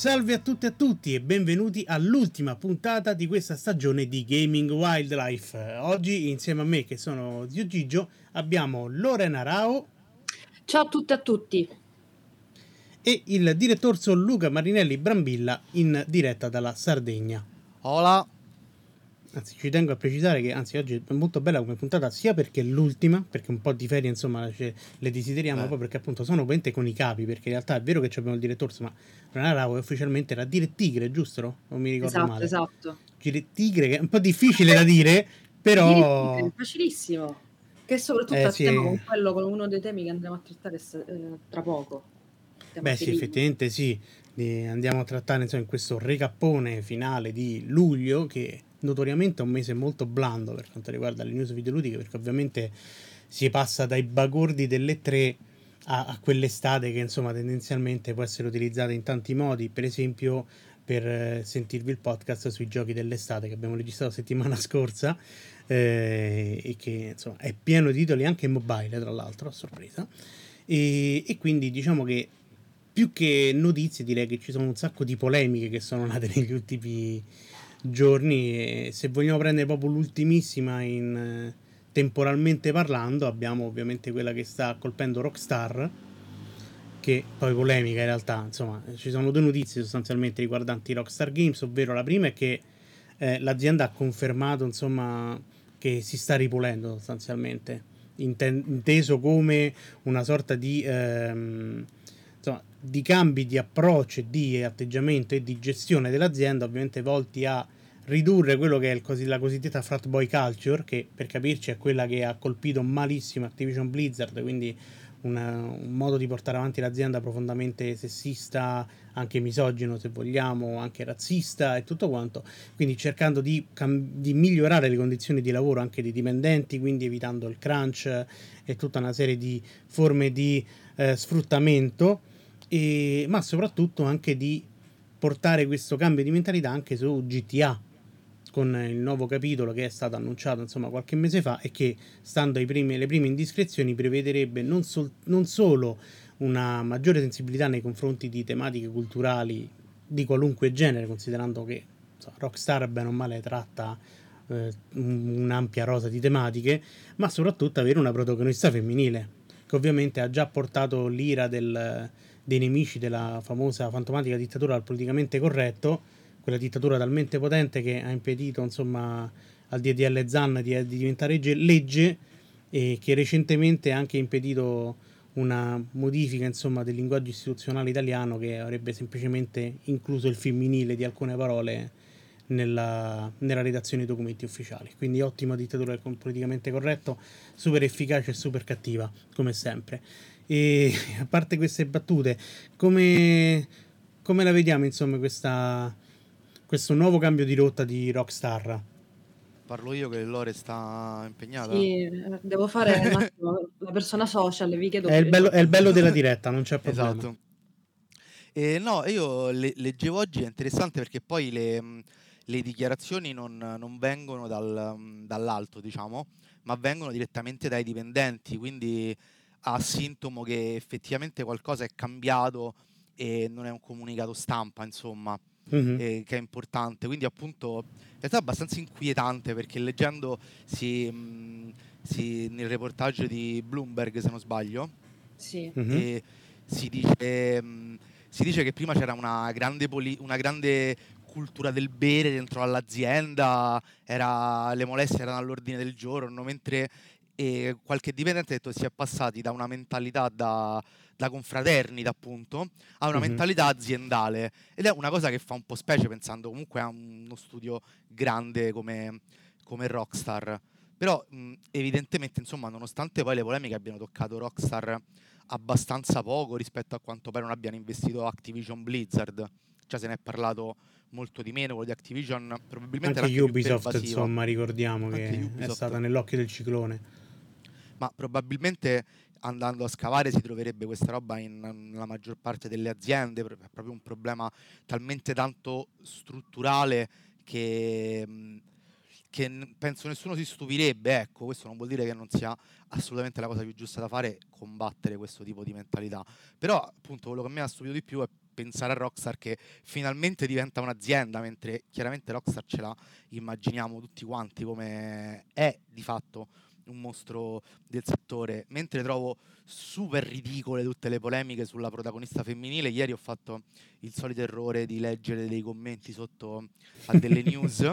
Salve a tutti e a tutti e benvenuti all'ultima puntata di questa stagione di Gaming Wildlife. Oggi insieme a me, che sono Zio Gigio, abbiamo Lorena Rao. Ciao a tutti e a tutti. E il direttorso Luca Marinelli Brambilla in diretta dalla Sardegna. Hola. Anzi, ci tengo a precisare che anzi oggi è molto bella come puntata, sia perché è l'ultima, perché un po' di ferie insomma ce, le desideriamo, eh. poi perché appunto sono ovviamente con i capi, perché in realtà è vero che abbiamo il direttore, ma Rana Rao è ufficialmente la direttigre, giusto? Non mi ricordo esatto, male. Esatto, Direttigre, che è un po' difficile da dire, però... È facilissimo. Che soprattutto eh, sì. tema con quello, con uno dei temi che andremo a trattare eh, tra poco. Beh sì, effettivamente sì. Andiamo a trattare insomma, in questo recappone finale di luglio che notoriamente è un mese molto blando per quanto riguarda le news videoludiche, perché ovviamente si passa dai bagordi delle tre a, a quell'estate che insomma tendenzialmente può essere utilizzata in tanti modi, per esempio per eh, sentirvi il podcast sui giochi dell'estate che abbiamo registrato settimana scorsa eh, e che insomma è pieno di titoli anche mobile tra l'altro a sorpresa. E, e quindi diciamo che più che notizie direi che ci sono un sacco di polemiche che sono nate negli ultimi giorni e se vogliamo prendere proprio l'ultimissima in eh, temporalmente parlando abbiamo ovviamente quella che sta colpendo Rockstar che poi polemica in realtà insomma ci sono due notizie sostanzialmente riguardanti Rockstar Games ovvero la prima è che eh, l'azienda ha confermato insomma che si sta ripulendo sostanzialmente inteso come una sorta di ehm, insomma, di cambi di approccio, di atteggiamento e di gestione dell'azienda, ovviamente volti a ridurre quello che è cos- la cosiddetta frat boy culture, che per capirci è quella che ha colpito malissimo Activision Blizzard, quindi una, un modo di portare avanti l'azienda profondamente sessista, anche misogino se vogliamo, anche razzista e tutto quanto, quindi cercando di, cam- di migliorare le condizioni di lavoro anche dei dipendenti, quindi evitando il crunch e tutta una serie di forme di eh, sfruttamento e, ma soprattutto anche di portare questo cambio di mentalità anche su GTA con il nuovo capitolo che è stato annunciato insomma qualche mese fa e che stando alle prime indiscrezioni prevederebbe non, sol, non solo una maggiore sensibilità nei confronti di tematiche culturali di qualunque genere considerando che insomma, Rockstar bene o male tratta eh, un'ampia rosa di tematiche ma soprattutto avere una protagonista femminile che ovviamente ha già portato l'ira del, dei nemici della famosa fantomatica dittatura del politicamente corretto, quella dittatura talmente potente che ha impedito insomma al DDL Zan di, di diventare legge e che recentemente ha anche impedito una modifica insomma, del linguaggio istituzionale italiano che avrebbe semplicemente incluso il femminile di alcune parole nella, nella redazione dei documenti ufficiali. Quindi ottima dittatura politicamente corretto, super efficace e super cattiva, come sempre. E a parte queste battute, come, come la vediamo, insomma, questa, questo nuovo cambio di rotta di Rockstar? Parlo io che Lore sta impegnata. Sì, devo fare attimo la persona social, vi chiedo. È il bello, è il bello della diretta, non c'è problema. Esatto. Eh, no, io le, leggevo oggi, è interessante perché poi le, le dichiarazioni non, non vengono dal, dall'alto, diciamo, ma vengono direttamente dai dipendenti, quindi ha sintomo che effettivamente qualcosa è cambiato e non è un comunicato stampa, insomma, mm-hmm. eh, che è importante. Quindi appunto in realtà è abbastanza inquietante perché leggendo si, mh, si, nel reportage di Bloomberg, se non sbaglio, sì. mm-hmm. si, dice, mh, si, dice, che prima c'era una grande, poli- una grande cultura del bere dentro all'azienda, era, le molestie erano all'ordine del giorno, mentre e qualche dipendente ha detto si è passati da una mentalità da, da confraternita appunto a una mm-hmm. mentalità aziendale ed è una cosa che fa un po' specie pensando comunque a uno studio grande come, come Rockstar però mh, evidentemente insomma nonostante poi le polemiche abbiano toccato Rockstar abbastanza poco rispetto a quanto pare non abbiano investito Activision Blizzard cioè se ne è parlato molto di meno quello di Activision probabilmente anche Ubisoft insomma ricordiamo anche che Ubisoft. è stata nell'occhio del ciclone ma probabilmente andando a scavare si troverebbe questa roba in, nella maggior parte delle aziende, è proprio un problema talmente tanto strutturale che, che penso nessuno si stupirebbe, ecco, questo non vuol dire che non sia assolutamente la cosa più giusta da fare combattere questo tipo di mentalità, però appunto quello che a me ha stupito di più è pensare a Rockstar che finalmente diventa un'azienda, mentre chiaramente Rockstar ce la immaginiamo tutti quanti come è di fatto un mostro del settore, mentre trovo super ridicole tutte le polemiche sulla protagonista femminile. Ieri ho fatto il solito errore di leggere dei commenti sotto a delle news.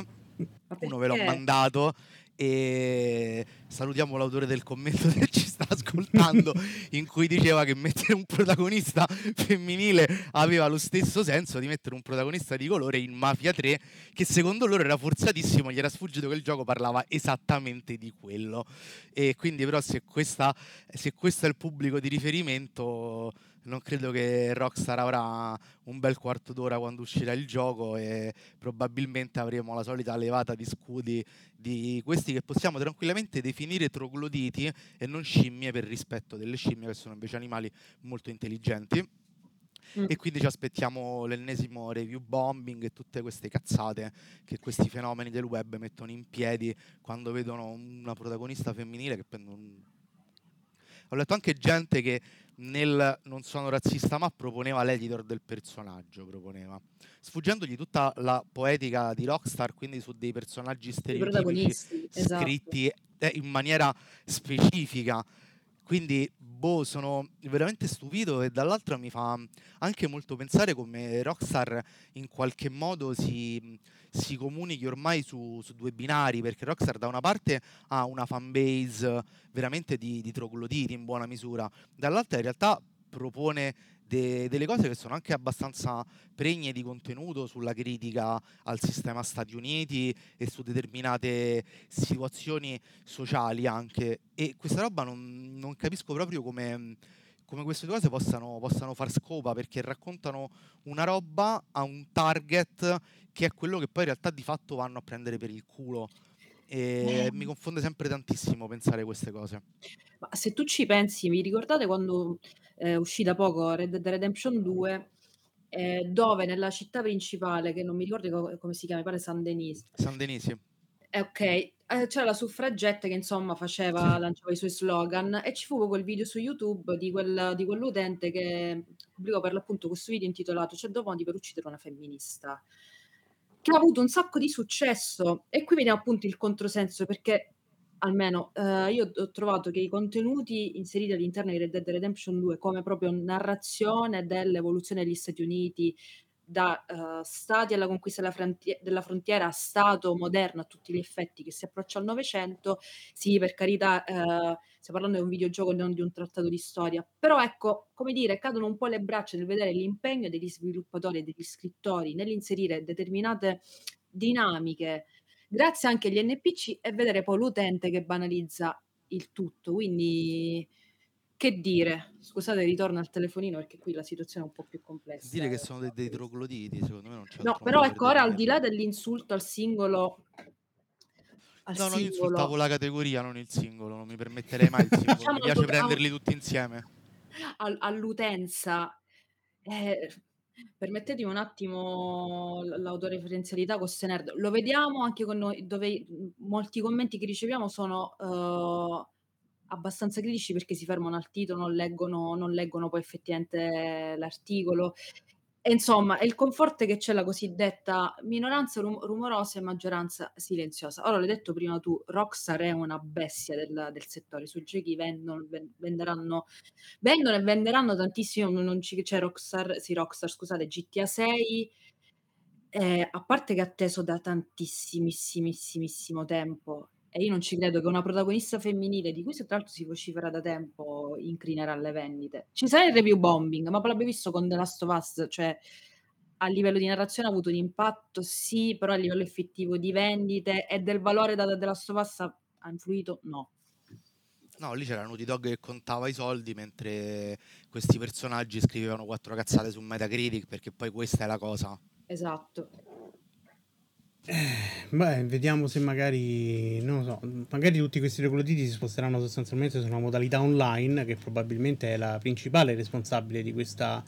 Uno ve l'ho mandato e salutiamo l'autore del commento che ci sta ascoltando in cui diceva che mettere un protagonista femminile aveva lo stesso senso di mettere un protagonista di colore in Mafia 3 che secondo loro era forzatissimo gli era sfuggito che il gioco parlava esattamente di quello. E quindi però se, questa, se questo è il pubblico di riferimento non credo che Rockstar avrà un bel quarto d'ora quando uscirà il gioco e probabilmente avremo la solita levata di scudi di questi che possiamo tranquillamente definire trogloditi e non scimmie per rispetto delle scimmie che sono invece animali molto intelligenti. Mm. E quindi ci aspettiamo l'ennesimo review bombing e tutte queste cazzate che questi fenomeni del web mettono in piedi quando vedono una protagonista femminile che prendono ho letto anche gente che nel non sono razzista ma proponeva l'editor del personaggio, proponeva. Sfuggendogli tutta la poetica di Rockstar, quindi su dei personaggi stereotipici esatto. scritti eh, in maniera specifica. Quindi, boh, sono veramente stupito e dall'altro mi fa anche molto pensare come Rockstar in qualche modo si si comunichi ormai su, su, due binari, perché Rockstar da una parte ha una fanbase veramente di, di trogloditi in buona misura, dall'altra in realtà propone de, delle cose che sono anche abbastanza pregne di contenuto sulla critica al sistema Stati Uniti e su determinate situazioni sociali anche. E questa roba non, non capisco proprio come come queste due cose possano, possano, far scopa perché raccontano una roba a un target che è quello che poi in realtà di fatto vanno a prendere per il culo. E eh. mi confonde sempre tantissimo pensare queste cose. Ma se tu ci pensi, vi ricordate quando è uscì da poco Red Dead Redemption 2, eh, dove nella città principale, che non mi ricordo come si chiama, pare San Denis. San Denis, eh, ok, eh, c'era la suffragetta che insomma faceva, lanciava i suoi slogan e ci fu quel video su YouTube di, quel, di quell'utente che pubblicò per l'appunto questo video intitolato C'è due modi per uccidere una femminista che ha avuto un sacco di successo. E qui vediamo appunto il controsenso perché almeno eh, io ho trovato che i contenuti inseriti all'interno di Red Dead Redemption 2 come proprio narrazione dell'evoluzione degli Stati Uniti da uh, stati alla conquista della, frontiera, della frontiera a stato moderno a tutti gli effetti che si approccia al Novecento, sì per carità uh, stiamo parlando di un videogioco non di un trattato di storia, però ecco, come dire, cadono un po' le braccia nel vedere l'impegno degli sviluppatori e degli scrittori nell'inserire determinate dinamiche grazie anche agli NPC e vedere poi l'utente che banalizza il tutto, quindi che dire? Scusate, ritorno al telefonino perché qui la situazione è un po' più complessa. Dire che sono dei, dei trogloditi, secondo me non c'è No, però ecco, ora al di là dell'insulto al singolo al no, no, io insultavo la categoria, non il singolo, non mi permetterei mai il singolo. diciamo mi piace prenderli tutti insieme. all'utenza, eh, permettetemi un attimo l'autoreferenzialità con Senerd. Lo vediamo anche con noi, dove molti commenti che riceviamo sono... Uh, abbastanza critici perché si fermano al titolo, non leggono, non leggono poi effettivamente l'articolo. E insomma, è il conforto che c'è la cosiddetta minoranza rum- rumorosa e maggioranza silenziosa. Ora l'hai detto prima tu, Rockstar è una bestia del, del settore, sui giochi vendono, venderanno, vendono e venderanno tantissimo, non ci, c'è Rockstar, sì Rockstar, scusate, GTA 6, eh, a parte che è atteso da tantissimissimissimo tempo e io non ci credo che una protagonista femminile, di cui tra l'altro si vocifera da tempo, incrinerà le vendite. Ci il review bombing, ma poi l'abbiamo visto con The Last of Us, cioè a livello di narrazione ha avuto un impatto, sì, però a livello effettivo di vendite e del valore dato da The Last of Us ha, ha influito? No. No, lì c'era Naughty Dog che contava i soldi mentre questi personaggi scrivevano quattro cazzate su Metacritic perché poi questa è la cosa. Esatto. Eh, beh, vediamo se magari, non lo so, magari tutti questi reclutiti si sposteranno sostanzialmente su una modalità online che probabilmente è la principale responsabile di questa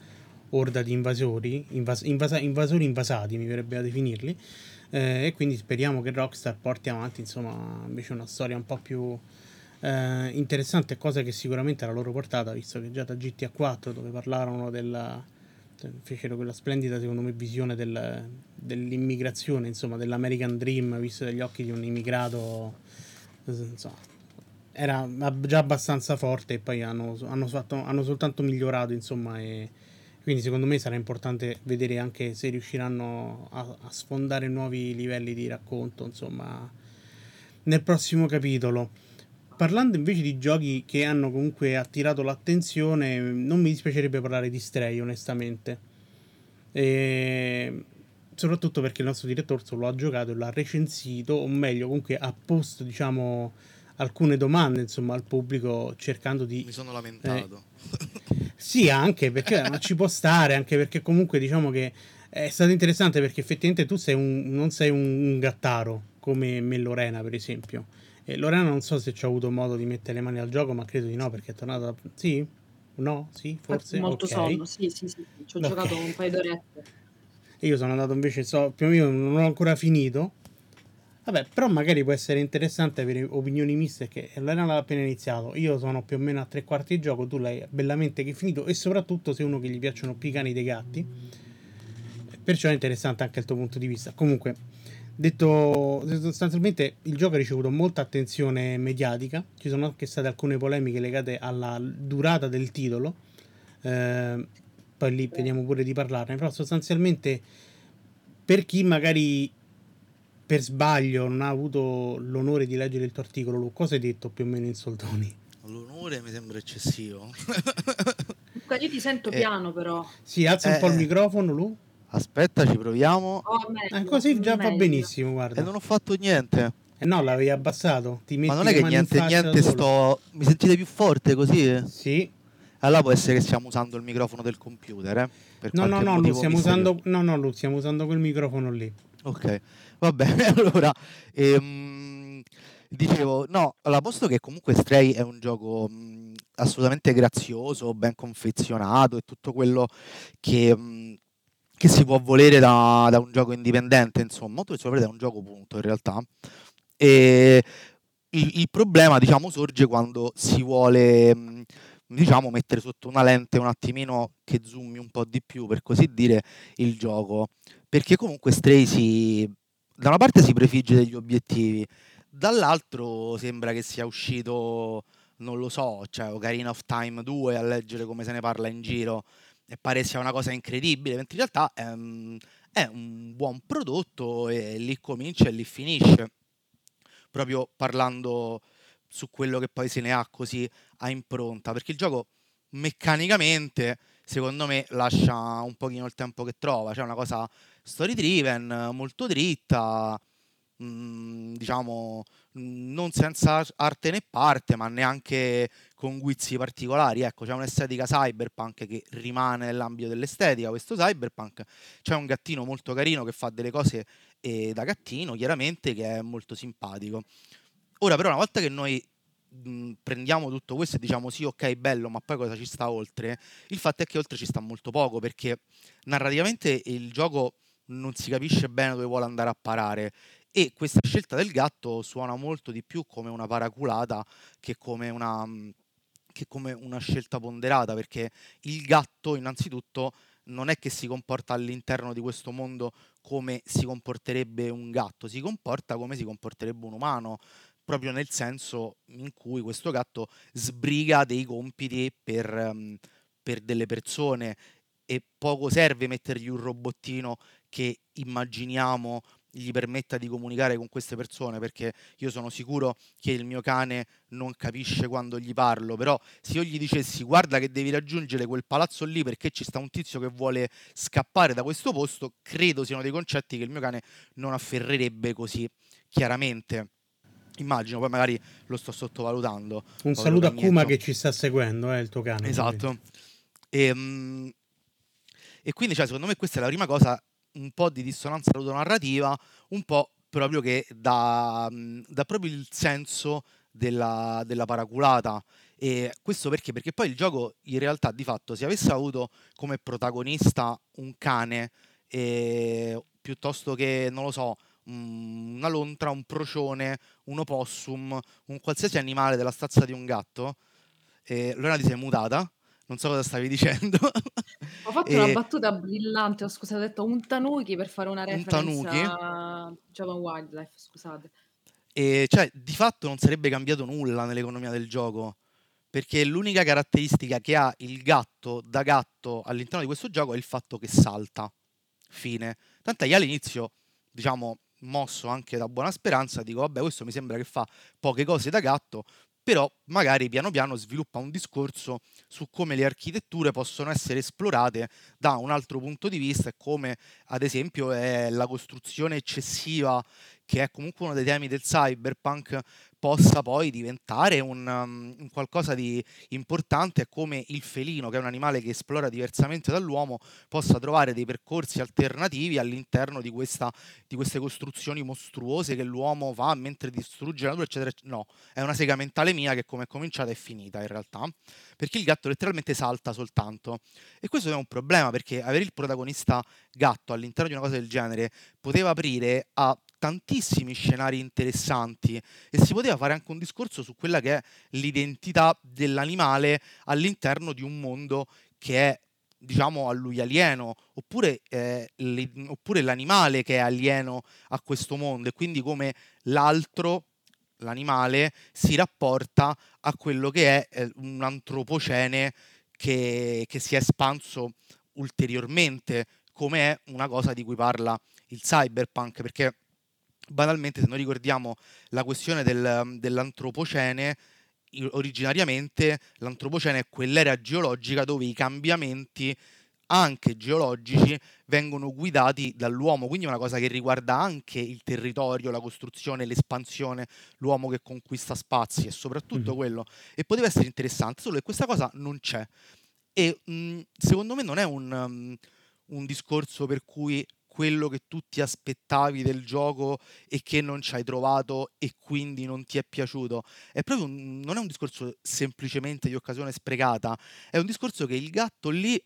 orda di invasori, invas- invasa- invasori invasati mi verrebbe a definirli, eh, e quindi speriamo che Rockstar porti avanti insomma invece una storia un po' più eh, interessante, cosa che sicuramente è la loro portata, visto che già da GTA 4 dove parlarono della fecero quella splendida, secondo me, visione del, dell'immigrazione, insomma, dell'American Dream, visto dagli occhi di un immigrato, insomma, era già abbastanza forte e poi hanno, hanno, fatto, hanno soltanto migliorato, insomma, e quindi secondo me sarà importante vedere anche se riusciranno a, a sfondare nuovi livelli di racconto, insomma, nel prossimo capitolo. Parlando invece di giochi che hanno comunque attirato l'attenzione, non mi dispiacerebbe parlare di Stray, onestamente. E soprattutto perché il nostro direttore lo ha giocato e l'ha recensito, o meglio, comunque ha posto, diciamo, alcune domande, insomma, al pubblico cercando di... Mi sono lamentato. Eh, sì, anche perché ma ci può stare, anche perché comunque diciamo che è stato interessante perché effettivamente tu sei un, non sei un, un gattaro come me Lorena, per esempio. E Lorena non so se ci ha avuto modo di mettere le mani al gioco, ma credo di no perché è tornata... Sì? No? Sì? Forse? Molto okay. sonno, sì, sì, sì. Ci ho okay. giocato un paio d'orette. E io sono andato invece, so, più o meno non ho ancora finito. Vabbè, però magari può essere interessante avere opinioni miste che Lorena l'ha appena iniziato. Io sono più o meno a tre quarti di gioco, tu l'hai bellamente che finito e soprattutto sei uno che gli piacciono più i cani dei gatti. Perciò è interessante anche il tuo punto di vista. Comunque, Detto sostanzialmente, il gioco ha ricevuto molta attenzione mediatica. Ci sono anche state alcune polemiche legate alla durata del titolo. Eh, poi lì vediamo pure di parlarne. Però sostanzialmente, per chi magari per sbaglio non ha avuto l'onore di leggere il tuo articolo, cosa hai detto più o meno in soldoni? L'onore mi sembra eccessivo. io ti sento eh, piano, però. Sì, alza un po' il eh, microfono, Lu. Aspetta, ci proviamo. Oh, meglio, eh, così già meglio. va benissimo, guarda. E non ho fatto niente. Eh no, l'avevi abbassato. Ti Ma non è che niente, niente sto... Mi sentite più forte così? Sì. Allora può essere che stiamo usando il microfono del computer, eh? Per no, no, no, lo stiamo usando... no, no, lo stiamo usando quel microfono lì. Ok, va bene. allora, ehm, dicevo, no, allora, posto che comunque Stray è un gioco mh, assolutamente grazioso, ben confezionato e tutto quello che... Mh, che si può volere da, da un gioco indipendente, insomma, tu è un gioco punto in realtà. E il, il, problema, diciamo, sorge quando si vuole, diciamo, mettere sotto una lente un attimino che zoomi un po' di più, per così dire, il gioco. Perché comunque Stray si, da una parte si prefigge degli obiettivi, dall'altro sembra che sia uscito, non lo so, cioè Ocarina of Time 2 a leggere come se ne parla in giro e pare sia una cosa incredibile, mentre in realtà è, um, è un buon prodotto e lì comincia e lì finisce. Proprio parlando su quello che poi se ne ha così a impronta, perché il gioco meccanicamente secondo me lascia un pochino il tempo che trova, cioè una cosa story driven, molto dritta, mm, diciamo non senza arte né parte, ma neanche con guizzi particolari. Ecco, c'è un'estetica cyberpunk che rimane nell'ambito dell'estetica, questo cyberpunk. C'è un gattino molto carino che fa delle cose eh, da gattino, chiaramente, che è molto simpatico. Ora, però, una volta che noi mh, prendiamo tutto questo e diciamo sì, ok, bello, ma poi cosa ci sta oltre? Il fatto è che oltre ci sta molto poco, perché narrativamente il gioco non si capisce bene dove vuole andare a parare. E questa scelta del gatto suona molto di più come una paraculata che come una, mhmm, che come una scelta ponderata, perché il gatto innanzitutto non è che si comporta all'interno di questo mondo come si comporterebbe un gatto, si comporta come si comporterebbe un umano, proprio nel senso in cui questo gatto sbriga dei compiti per, um, per delle persone e poco serve mettergli un robottino che immaginiamo gli permetta di comunicare con queste persone, perché io sono sicuro che il mio cane non capisce quando gli parlo, però se io gli dicessi guarda che devi raggiungere quel palazzo lì perché ci sta un tizio che vuole scappare da questo posto, credo siano dei concetti che il mio cane non afferrerebbe così chiaramente. Immagino, poi magari lo sto sottovalutando. Un saluto a Kuma che ci sta seguendo, eh, il tuo cane. Esatto. E, um, e quindi, cioè, secondo me, questa è la prima cosa un po' di dissonanza ludonarrativa, un po' proprio che dà, dà proprio il senso della, della paraculata. E questo perché? Perché poi il gioco in realtà di fatto se avesse avuto come protagonista un cane eh, piuttosto che, non lo so, una lontra, un procione, un opossum, un qualsiasi animale della stazza di un gatto, eh, Lorena ti sei mutata, non so cosa stavi dicendo. Ho fatto una battuta brillante, ho scusato, ho detto un tanuki per fare una tanuki? a Jovan Wildlife, scusate. E cioè, di fatto non sarebbe cambiato nulla nell'economia del gioco, perché l'unica caratteristica che ha il gatto da gatto all'interno di questo gioco è il fatto che salta. Fine. Tant'è che all'inizio, diciamo, mosso anche da buona speranza, dico vabbè, questo mi sembra che fa poche cose da gatto, però magari piano piano sviluppa un discorso su come le architetture possono essere esplorate da un altro punto di vista e come ad esempio è la costruzione eccessiva che è comunque uno dei temi del cyberpunk possa poi diventare un, um, qualcosa di importante, è come il felino, che è un animale che esplora diversamente dall'uomo, possa trovare dei percorsi alternativi all'interno di, questa, di queste costruzioni mostruose che l'uomo fa mentre distrugge la natura, eccetera. No, è una sega mentale mia che come è cominciata è finita in realtà, perché il gatto letteralmente salta soltanto. E questo è un problema perché avere il protagonista gatto all'interno di una cosa del genere poteva aprire a tantissimi scenari interessanti e si poteva fare anche un discorso su quella che è l'identità dell'animale all'interno di un mondo che è diciamo a lui alieno oppure, eh, le, oppure l'animale che è alieno a questo mondo e quindi come l'altro l'animale si rapporta a quello che è eh, un antropocene che, che si è espanso ulteriormente come è una cosa di cui parla il cyberpunk perché banalmente se noi ricordiamo la questione del, dell'antropocene, originariamente l'antropocene è quell'era geologica dove i cambiamenti anche geologici vengono guidati dall'uomo, quindi è una cosa che riguarda anche il territorio, la costruzione, l'espansione, l'uomo che conquista spazi e soprattutto mm. quello. E poteva essere interessante, solo che questa cosa non c'è. E mh, secondo me non è un, um, un discorso per cui quello che tu ti aspettavi del gioco e che non ci hai trovato e quindi non ti è piaciuto. È proprio un, non è un discorso semplicemente di occasione sprecata, è un discorso che il gatto lì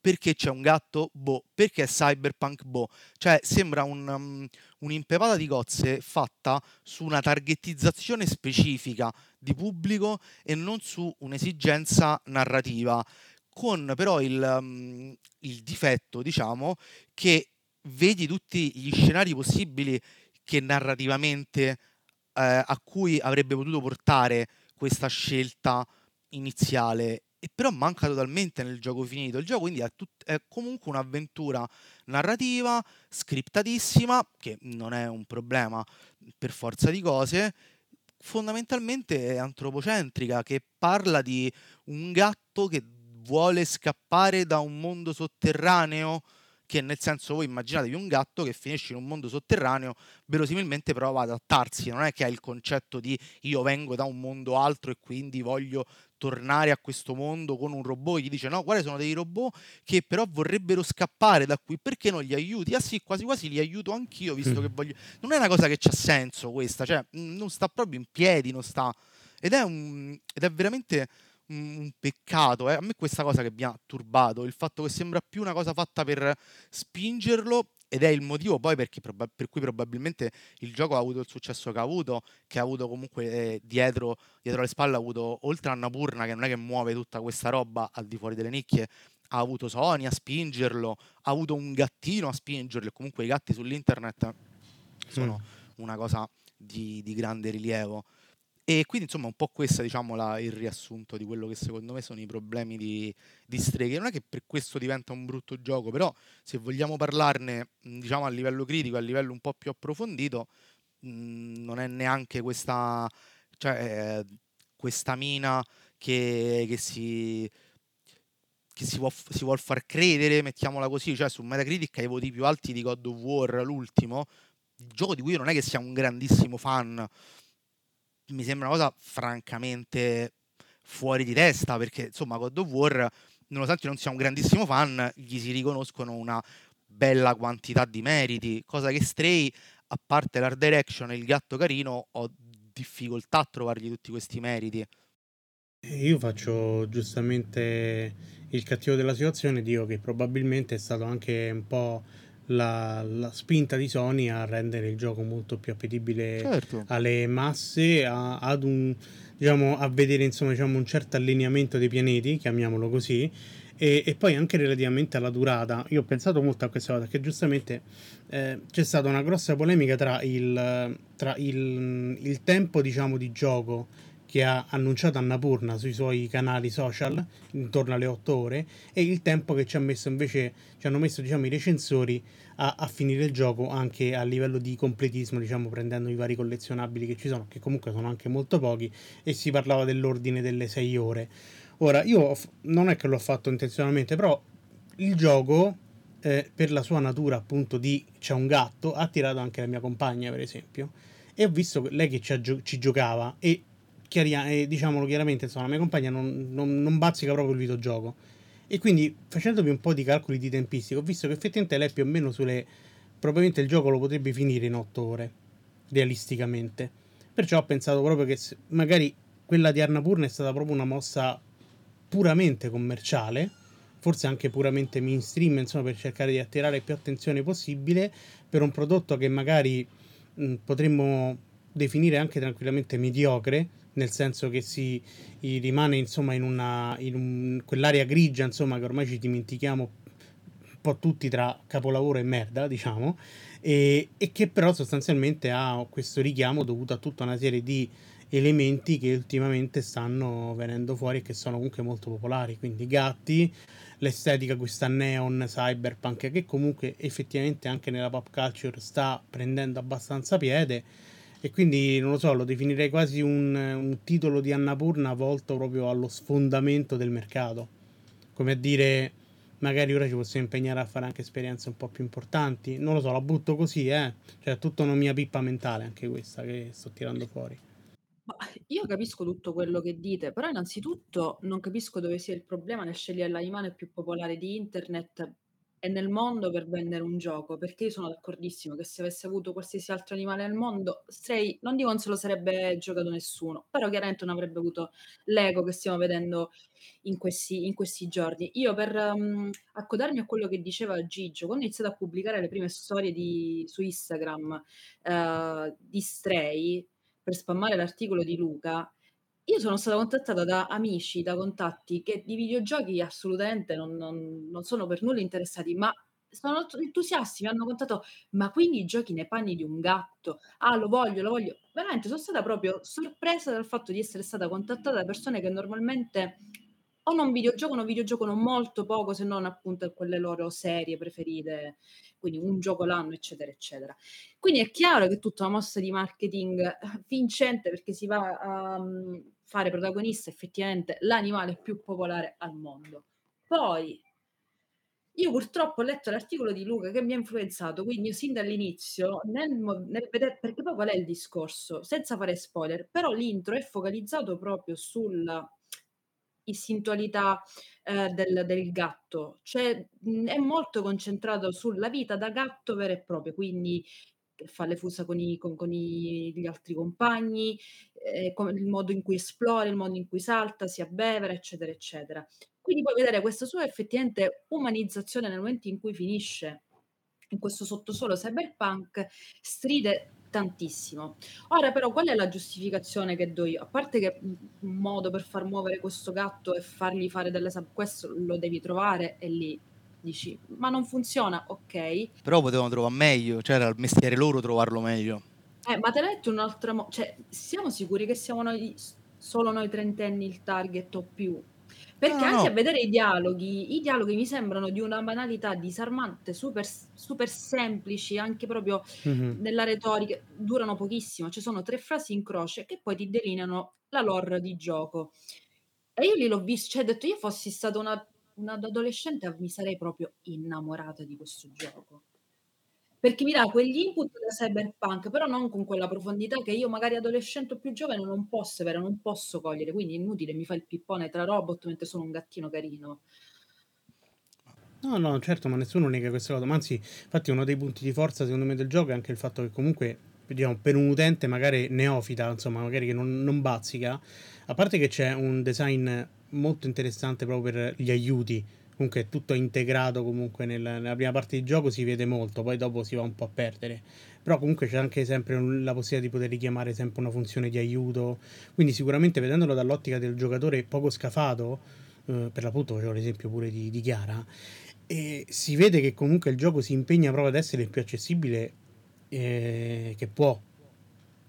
perché c'è un gatto? Boh, perché è cyberpunk? Boh. Cioè, sembra un, um, un'impepata di cozze fatta su una targettizzazione specifica di pubblico e non su un'esigenza narrativa. Con però il, um, il difetto, diciamo, che vedi tutti gli scenari possibili che narrativamente eh, a cui avrebbe potuto portare questa scelta iniziale e però manca totalmente nel gioco finito. Il gioco quindi è, tut- è, comunque un'avventura narrativa, scriptatissima, che non è un problema per forza di cose, fondamentalmente è antropocentrica, che parla di un gatto che vuole scappare da un mondo sotterraneo che nel senso voi immaginatevi un gatto che finisce in un mondo sotterraneo, verosimilmente prova ad adattarsi, non è che ha il concetto di io vengo da un mondo altro e quindi voglio tornare a questo mondo con un robot, gli dice no, quali sono dei robot che però vorrebbero scappare da qui, perché non li aiuti? Ah sì, quasi quasi li aiuto anch'io, visto mm. che voglio... Non è una cosa che c'ha senso questa, cioè non sta proprio in piedi, non sta... Ed è, un... ed è veramente un peccato. Eh. A me questa cosa che mi ha turbato, il fatto che sembra più una cosa fatta per spingerlo ed è il motivo poi perché, per cui probabilmente il gioco ha avuto il successo che ha avuto, che ha avuto comunque eh, dietro, dietro le spalle, ha avuto oltre a Annapurna che non è che muove tutta questa roba al di fuori delle nicchie, ha avuto Sony a spingerlo, ha avuto un gattino a spingerlo e comunque i gatti sull'internet sono mm. una cosa di, di grande rilievo. E quindi insomma un po' questo è diciamo, la, il riassunto di quello che secondo me sono i problemi di, di Streghe. Non è che per questo diventa un brutto gioco, però se vogliamo parlarne diciamo, a livello critico, a livello un po' più approfondito, mh, non è neanche questa, cioè, eh, questa mina che, che si che si vuol, si vuol, far credere, mettiamola così, cioè su Metacritic ai voti più alti di God of War, l'ultimo, gioco di cui io non è che sia un grandissimo fan, mi sembra una cosa francamente fuori di testa perché insomma God of War nonostante non sia un grandissimo fan gli si riconoscono una bella quantità di meriti cosa che Stray a parte l'art direction e il gatto carino ho difficoltà a trovargli tutti questi meriti. Io faccio giustamente il cattivo della situazione dico che probabilmente è stato anche un po' la, la spinta di Sony a rendere il gioco molto più appetibile Certo. alle masse, a, ad un, diciamo, a vedere insomma, diciamo, un certo allineamento dei pianeti, chiamiamolo così, e, e poi anche relativamente alla durata. Io ho pensato molto a questa cosa, che giustamente eh, c'è stata una grossa polemica tra il, tra il, il tempo diciamo, di gioco che ha annunciato Annapurna sui suoi canali social intorno alle 8 ore e il tempo che ci invece ci hanno messo diciamo i recensori a, a finire il gioco anche a livello di completismo diciamo prendendo i vari collezionabili che ci sono che comunque sono anche molto pochi e si parlava dell'ordine delle 6 ore. Ora io non è che l'ho fatto intenzionalmente però il gioco eh, per la sua natura appunto di c'è un gatto ha attirato anche la mia compagna per esempio e ho visto lei che ci, ci giocava e chiaria- eh, diciamolo chiaramente, insomma, la mia compagna non, non, non bazzica proprio il videogioco. E quindi facendomi un po' di calcoli di tempistica, ho visto che effettivamente lei più o meno sulle... probabilmente il gioco lo potrebbe finire in 8 ore, realisticamente. Perciò ho pensato proprio che magari quella di Arnapurna è stata proprio una mossa puramente commerciale, forse anche puramente mainstream, insomma, per cercare di attirare più attenzione possibile per un prodotto che magari mh, potremmo definire anche tranquillamente mediocre, nel senso che si rimane insomma in, una, in un, quell'area grigia insomma che ormai ci dimentichiamo un po' tutti tra capolavoro e merda diciamo e, e che però sostanzialmente ha questo richiamo dovuto a tutta una serie di elementi che ultimamente stanno venendo fuori e che sono comunque molto popolari quindi gatti l'estetica questa neon cyberpunk che comunque effettivamente anche nella pop culture sta prendendo abbastanza piede e quindi non lo so, lo definirei quasi un, un titolo di Annapurna volto proprio allo sfondamento del mercato. Come a dire, magari ora ci possiamo impegnare a fare anche esperienze un po' più importanti. Non lo so, la butto così, eh. Cioè, è tutta una mia pippa mentale anche questa che sto tirando fuori. Ma io capisco tutto quello che dite, però innanzitutto non capisco dove sia il problema nel scegliere l'animale più popolare di internet e nel mondo per vendere un gioco, perché io sono d'accordissimo che se avesse avuto qualsiasi altro animale al mondo, Stray, non dico non se lo sarebbe giocato nessuno, però chiaramente non avrebbe avuto l'ego che stiamo vedendo in questi, in questi giorni. Io per um, accodarmi a quello che diceva Gigio, quando ho iniziato a pubblicare le prime storie di, su Instagram uh, di Stray, per spammare l'articolo di Luca, io sono stata contattata da amici, da contatti che di videogiochi assolutamente non, non, non sono per nulla interessati, ma sono entusiasti, mi hanno contattato, ma quindi giochi nei panni di un gatto? Ah, lo voglio, lo voglio. Veramente sono stata proprio sorpresa dal fatto di essere stata contattata da persone che normalmente o non videogiocano o videogiocano molto poco, se non appunto quelle loro serie preferite, quindi un gioco l'anno, eccetera, eccetera. Quindi è chiaro che è tutta una mossa di marketing eh, vincente perché si va a um, fare protagonista effettivamente l'animale più popolare al mondo. Poi io purtroppo ho letto l'articolo di Luca che mi ha influenzato, quindi sin dall'inizio, nel, nel vedere, perché poi qual è il discorso? Senza fare spoiler, però l'intro è focalizzato proprio sulla istintualità eh, del, del, gatto, cioè mh, è molto concentrato sulla vita da gatto vero e proprio, quindi fa le fusa con, i, con, con i, gli altri compagni, eh, il modo in cui esplora, il modo in cui salta, si abbevera, eccetera, eccetera. Quindi puoi vedere questa sua effettivamente umanizzazione nel momento in cui finisce in questo sottosuolo cyberpunk, stride tantissimo. Ora però qual è la giustificazione che do io? A parte che un modo per far muovere questo gatto e fargli fare delle... questo lo devi trovare e lì dici, ma non funziona, ok. Però potevano trovare meglio, cioè era il mestiere loro trovarlo meglio. Eh, ma te l'hai detto un'altra... Mo- cioè, siamo sicuri che siamo noi, solo noi trentenni il target o più? Perché no, anche no. a vedere i dialoghi, i dialoghi mi sembrano di una banalità disarmante, super, super semplici, anche proprio mm-hmm. nella retorica, durano pochissimo, ci sono tre frasi in croce che poi ti delineano la lore di gioco. E io lì l'ho visto, cioè ho detto io fossi stata una una adolescente mi sarei proprio innamorata di questo gioco. Perché mi dà quegli input da cyberpunk, però non con quella profondità che io magari adolescente o più giovane non posso avere, non posso cogliere, quindi è inutile, mi fa il pippone tra robot mentre sono un gattino carino. No, no, certo, ma nessuno nega questa cosa. Ma anzi, infatti, uno dei punti di forza, secondo me, del gioco è anche il fatto che comunque, diciamo, per un utente magari neofita, insomma, magari che non, non bazzica, a parte che c'è un design molto interessante proprio per gli aiuti comunque è tutto integrato comunque nella, nella prima parte di gioco si vede molto, poi dopo si va un po' a perdere. Però comunque c'è anche sempre un, la possibilità di poter richiamare sempre una funzione di aiuto. Quindi sicuramente vedendolo dall'ottica del giocatore poco scafato, eh, per l'appunto facevo l'esempio pure di, di Chiara, e si vede che comunque il gioco si impegna proprio ad essere il più accessibile eh, che può.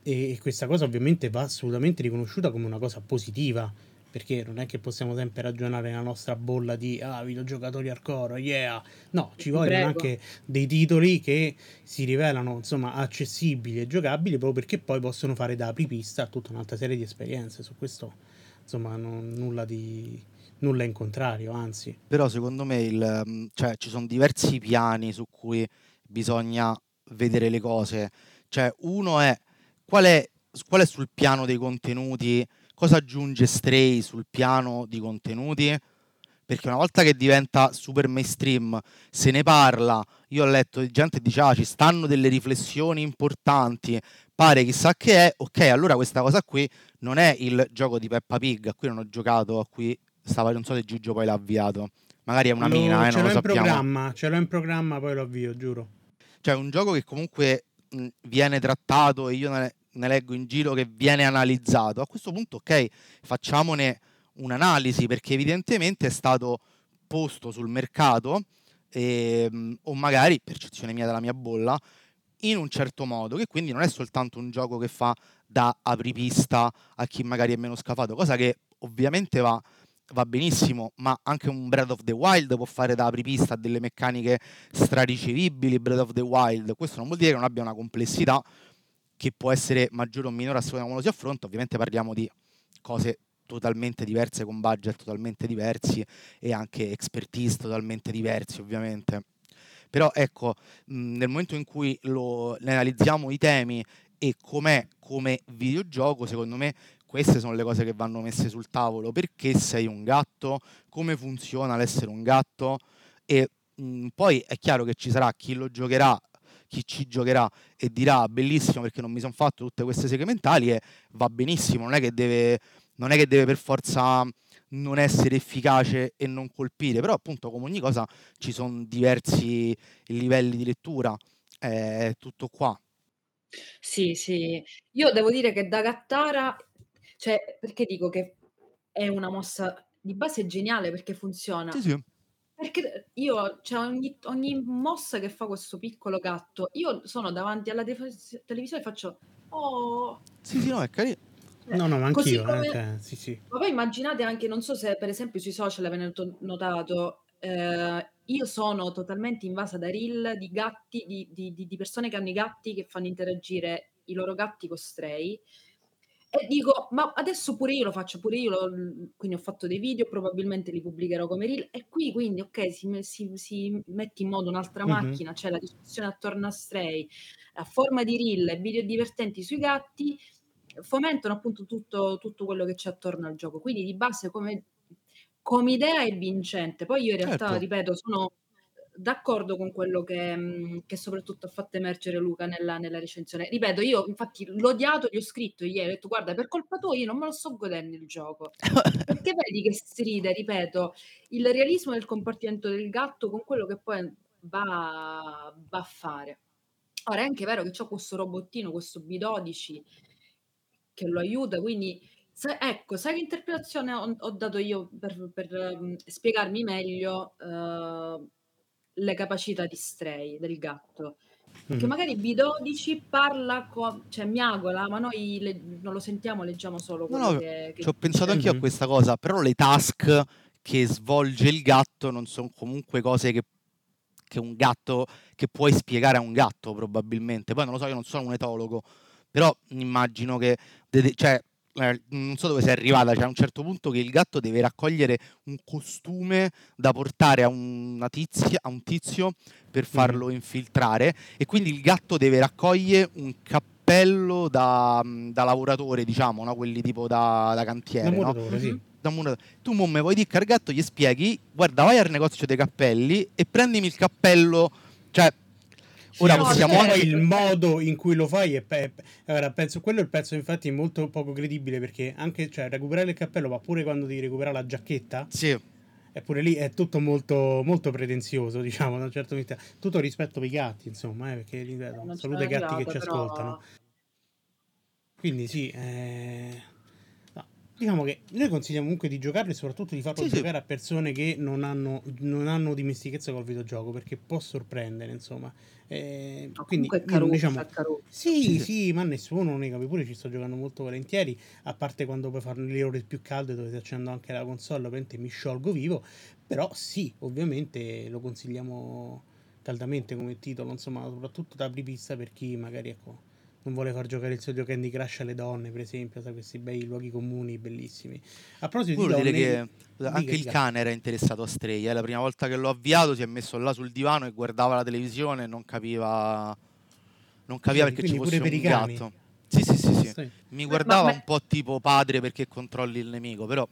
E, e questa cosa ovviamente va assolutamente riconosciuta come una cosa positiva perché non è che possiamo sempre ragionare nella nostra bolla di ah, videogiocatori hardcore, yeah. No, ci vogliono Prego. anche dei titoli che si rivelano insomma accessibili e giocabili proprio perché poi possono fare da apripista a tutta un'altra serie di esperienze. Su questo insomma non, nulla di nulla in contrario, anzi. Però secondo me il, mm, cioè, ci sono diversi piani su cui bisogna vedere le cose. Cioè, uno è qual è, qual è sul piano dei contenuti Cosa aggiunge Stray sul piano di contenuti? Perché una volta che diventa super mainstream, se ne parla, io ho letto di gente che dice ah ci stanno delle riflessioni importanti, pare chissà che è, ok allora questa cosa qui non è il gioco di Peppa Pig, a cui non ho giocato, a cui stava, non so se Gigio poi l'ha avviato, magari è una lo, mina, eh, non lo sappiamo. Programma, ce l'ho in programma, poi lo avvio, giuro. Cioè un gioco che comunque viene trattato e io ne, leggo in giro che viene analizzato. A questo punto, ok, facciamone un'analisi perché evidentemente è stato posto sul mercato ehm, o magari, percezione mia della mia bolla, in un certo modo, che quindi non è soltanto un gioco che fa da apripista a chi magari è meno scafato, cosa che ovviamente va, va benissimo, ma anche un Breath of the Wild può fare da apripista a delle meccaniche straricevibili, Breath of the Wild, questo non vuol dire che non abbia una complessità che può essere maggiore o minore a seconda di come lo si affronta, ovviamente parliamo di cose totalmente diverse con budget totalmente diversi e anche expertise totalmente diversi ovviamente. Però ecco, nel momento in cui lo, analizziamo i temi e com'è come videogioco, secondo me queste sono le cose che vanno messe sul tavolo. Perché sei un gatto? Come funziona l'essere un gatto? E mh, poi è chiaro che ci sarà chi lo giocherà chi ci giocherà e dirà bellissimo perché non mi sono fatto tutte queste segmentali e va benissimo, non è che deve, non è che deve per forza non essere efficace e non colpire, però appunto come ogni cosa ci sono diversi livelli di lettura, è tutto qua. Sì, sì, io devo dire che da Gattara, cioè perché dico che è una mossa di base geniale perché funziona. Sì, sì. Perché io cioè ogni ogni mossa che fa questo piccolo gatto, io sono davanti alla tefas televisione e faccio: "Oh". Sì, sì, no, è cari No, no, ma anch'io, eh, come cioè, sì, sì. ma poi immaginate anche, non so se per esempio sui social avete notato, ehm, io sono totalmente invasa da reel di gatti di di di persone che hanno i gatti che fanno interagire i loro gatti con Stray e dico: "Ma adesso pure io lo faccio, pure io lo" quindi ho fatto dei video, probabilmente li pubblicherò come reel e qui quindi okay, si si si mette in moto un'altra Mh-mh. macchina, c'è la discussione attorno a Stray, a forma di reel e video divertenti sui gatti, fomentano appunto tutto tutto quello che c'è attorno al gioco. Quindi di base come come idea è vincente. Poi io in realtà, Certo. ripeto, sono d'accordo con quello che mhmm, che soprattutto ha fatto emergere Luca nella nella recensione. Ripeto, io infatti l'ho odiato, gli ho scritto ieri, ho detto: "Guarda, per colpa tua io non me lo sto godendo il gioco". Perché vedi che stride, ripeto, il realismo del comportamento del gatto con quello che poi va va a fare. Ora è anche vero che c'ho questo robottino, questo B12 che lo aiuta, quindi ecco, sai che interpretazione ho ho dato io per per, mhmm, spiegarmi meglio, uhm le capacità di Stray, del gatto. Che Mh-mh. magari B12 parla co cioè miagola, ma noi le non lo sentiamo, leggiamo solo No, quello no, che che ci ho pensato anch'io a Mh-mh. questa cosa, però le task che svolge il gatto non son comunque cose che che un gatto che puoi spiegare a un gatto probabilmente. Poi non lo so, io non sono un etologo, però immagino che cioè, non so dove sei arrivata, cioè a un certo punto che il gatto deve raccogliere un costume da portare a una tizia a un tizio per Mh-mh. farlo infiltrare e quindi il gatto deve raccoglie un cappello da mhmm, da lavoratore diciamo, no, quelli tipo da da Da cantiere, no, sì. Da mura tu mo me vuoi che al gatto gli spieghi: "Guarda vai al negozio dei cappelli e prendimi il cappello" cioè ora No, anche possiamo certo, il modo in cui lo fai è pe allora penso quello è il pezzo infatti molto poco credibile perché anche cioè recuperare il cappello, ma pure quando devi recuperare la giacchetta Sì. Eppure lì è tutto molto, molto pretenzioso, diciamo, da un certo punto. Tutto rispetto per i gatti, insomma, eh, perché ripeto, salute ai gatti che ci però ascoltano. Quindi sì, eh, diciamo che noi consigliamo comunque di giocarlo e soprattutto di farlo Sì, sì. giocare a persone che non hanno, non hanno dimestichezza col videogioco, perché può sorprendere, insomma. Eh, no, quindi caruccio, diciamo, sì, Sì, sì. sì, ma nessuno non nega, pure ci sto giocando molto volentieri, a parte quando puoi fare le ore più calde dove si accendo anche la console, ovviamente mi sciolgo vivo, però sì, ovviamente lo consigliamo caldamente come titolo, insomma, soprattutto da apripista per chi magari, ecco, non vuole far giocare il solito Candy Crush alle donne, per esempio, sai, questi bei luoghi comuni bellissimi. A proposito di Volevo dire donne, che anche il cane era interessato a Stray. eh. La prima volta che l'ho avviato si è messo là sul divano e guardava la televisione e non capiva, non capiva Vedi, perché ci fosse per un gatto. Sì, sì, sì, sì. Sì. Mi guardava un po' tipo padre perché controlli il nemico, però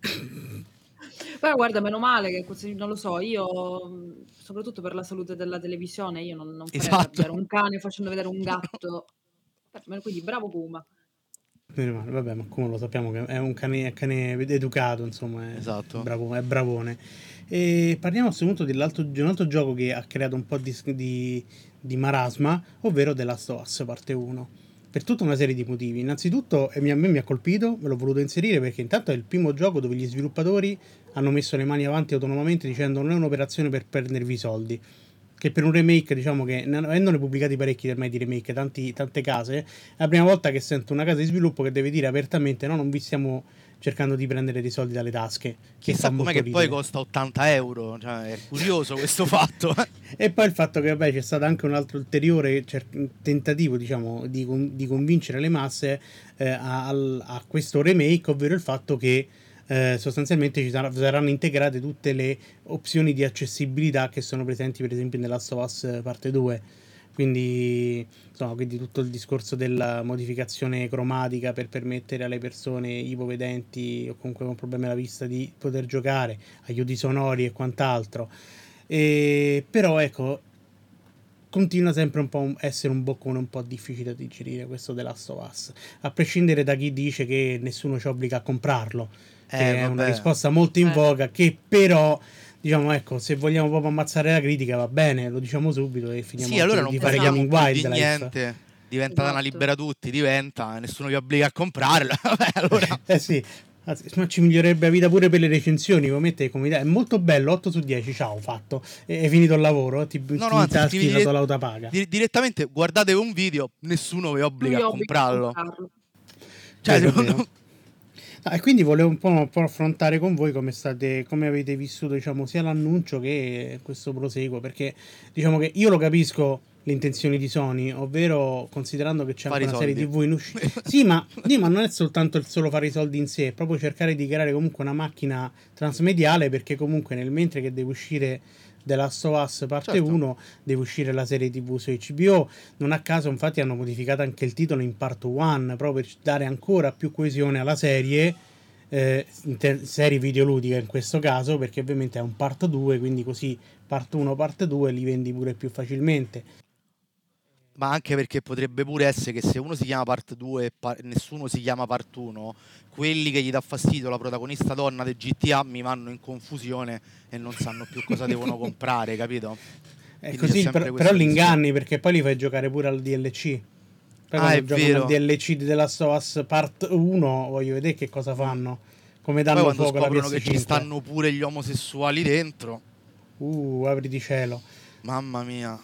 però guarda, meno male che così, non lo so, io soprattutto per la salute della televisione, io non, non farei esatto. un cane facendo vedere un gatto. Quindi bravo Puma. Meno male, vabbè, ma come lo sappiamo che è un cane, cane educato, insomma, è, Esatto. bravo, è bravone. E parliamo a questo punto dell'altro- di un altro gioco che ha creato un po' di, di, di marasma, ovvero The Last of Us parte 1. Per tutta una serie di motivi. Innanzitutto, e mi- a me mi ha colpito, me l'ho voluto inserire perché intanto è il primo gioco dove gli sviluppatori hanno messo le mani avanti autonomamente dicendo non è un'operazione per prendervi i soldi. Che per un remake, diciamo che ne- avendone pubblicati parecchi ormai di remake, tanti- tante case, è la prima volta che sento una casa di sviluppo che deve dire apertamente: no, non vi stiamo cercando di prendere dei soldi dalle tasche. Che chissà com'è che poi ridere. costa 80 euro. Cioè, è curioso questo fatto. E poi il fatto che vabbè, c'è stato anche un altro ulteriore cer- tentativo, diciamo, di, con- di convincere le masse eh, a, al- a questo remake, ovvero il fatto che eh, sostanzialmente ci sarà- saranno integrate tutte le opzioni di accessibilità che sono presenti, per esempio, nella Us parte 2. Quindi, insomma, quindi tutto il discorso della modificazione cromatica per permettere alle persone ipovedenti o comunque con problemi alla vista di poter giocare, aiuti sonori e quant'altro. E, però ecco, continua sempre un po' un- essere un boccone un po' difficile da digerire questo The Last of Us. A prescindere da chi dice che nessuno ci obbliga a comprarlo, che Eh, è una risposta molto in voga, che però, diciamo, ecco, se vogliamo proprio ammazzare la critica va bene, lo diciamo subito e finiamo Sì, allora di, fare Gaming più di niente. Diventa una Esatto. libera tutti, diventa, nessuno vi obbliga a comprarla. Vabbè, allora. Eh sì, ma ci migliorerebbe la vita pure per le recensioni, come mette come idea. È molto bello, 8 su 10, ciao, fatto. E- Hai finito il lavoro, ti, No, ti no, anzi, taschi scrivi la dire- tua direttamente guardate un video, nessuno vi obbliga a obbliga a comprarlo. comprarlo. Cioè, secondo. Ah, e quindi volevo un po', un po' affrontare con voi come state, come avete vissuto, diciamo, sia l'annuncio che questo proseguo, perché diciamo che io lo capisco le intenzioni di Sony, ovvero considerando che c'è Fare anche una serie soldi. TV in uscita. sì, ma, sì, ma non è soltanto il solo fare i soldi in sé, è proprio cercare di creare comunque una macchina transmediale, perché comunque nel mentre che deve uscire The Last of Us parte Certo. 1 deve uscire la serie TV su HBO. Non a caso, infatti, hanno modificato anche il titolo in Part 1 proprio per dare ancora più coesione alla serie. eh, inter- serie videoludica in questo caso, perché ovviamente è un part 2, quindi così part 1, part 2 li vendi pure più facilmente. Ma anche perché potrebbe pure essere che se uno si chiama part 2 e pa- nessuno si chiama part 1, quelli che gli dà fastidio la protagonista donna del GTA mi vanno in confusione e non sanno più cosa devono comprare, capito? È Quindi così, però, però li inganni perché poi li fai giocare pure al DLC. Poi Ah, è vero. al DLC di The Last of Us Part 1, voglio vedere che cosa fanno. Come danno Poi fuoco alla scoprono che PS5. ci stanno pure gli omosessuali dentro, Uh, apri di cielo. mamma mia.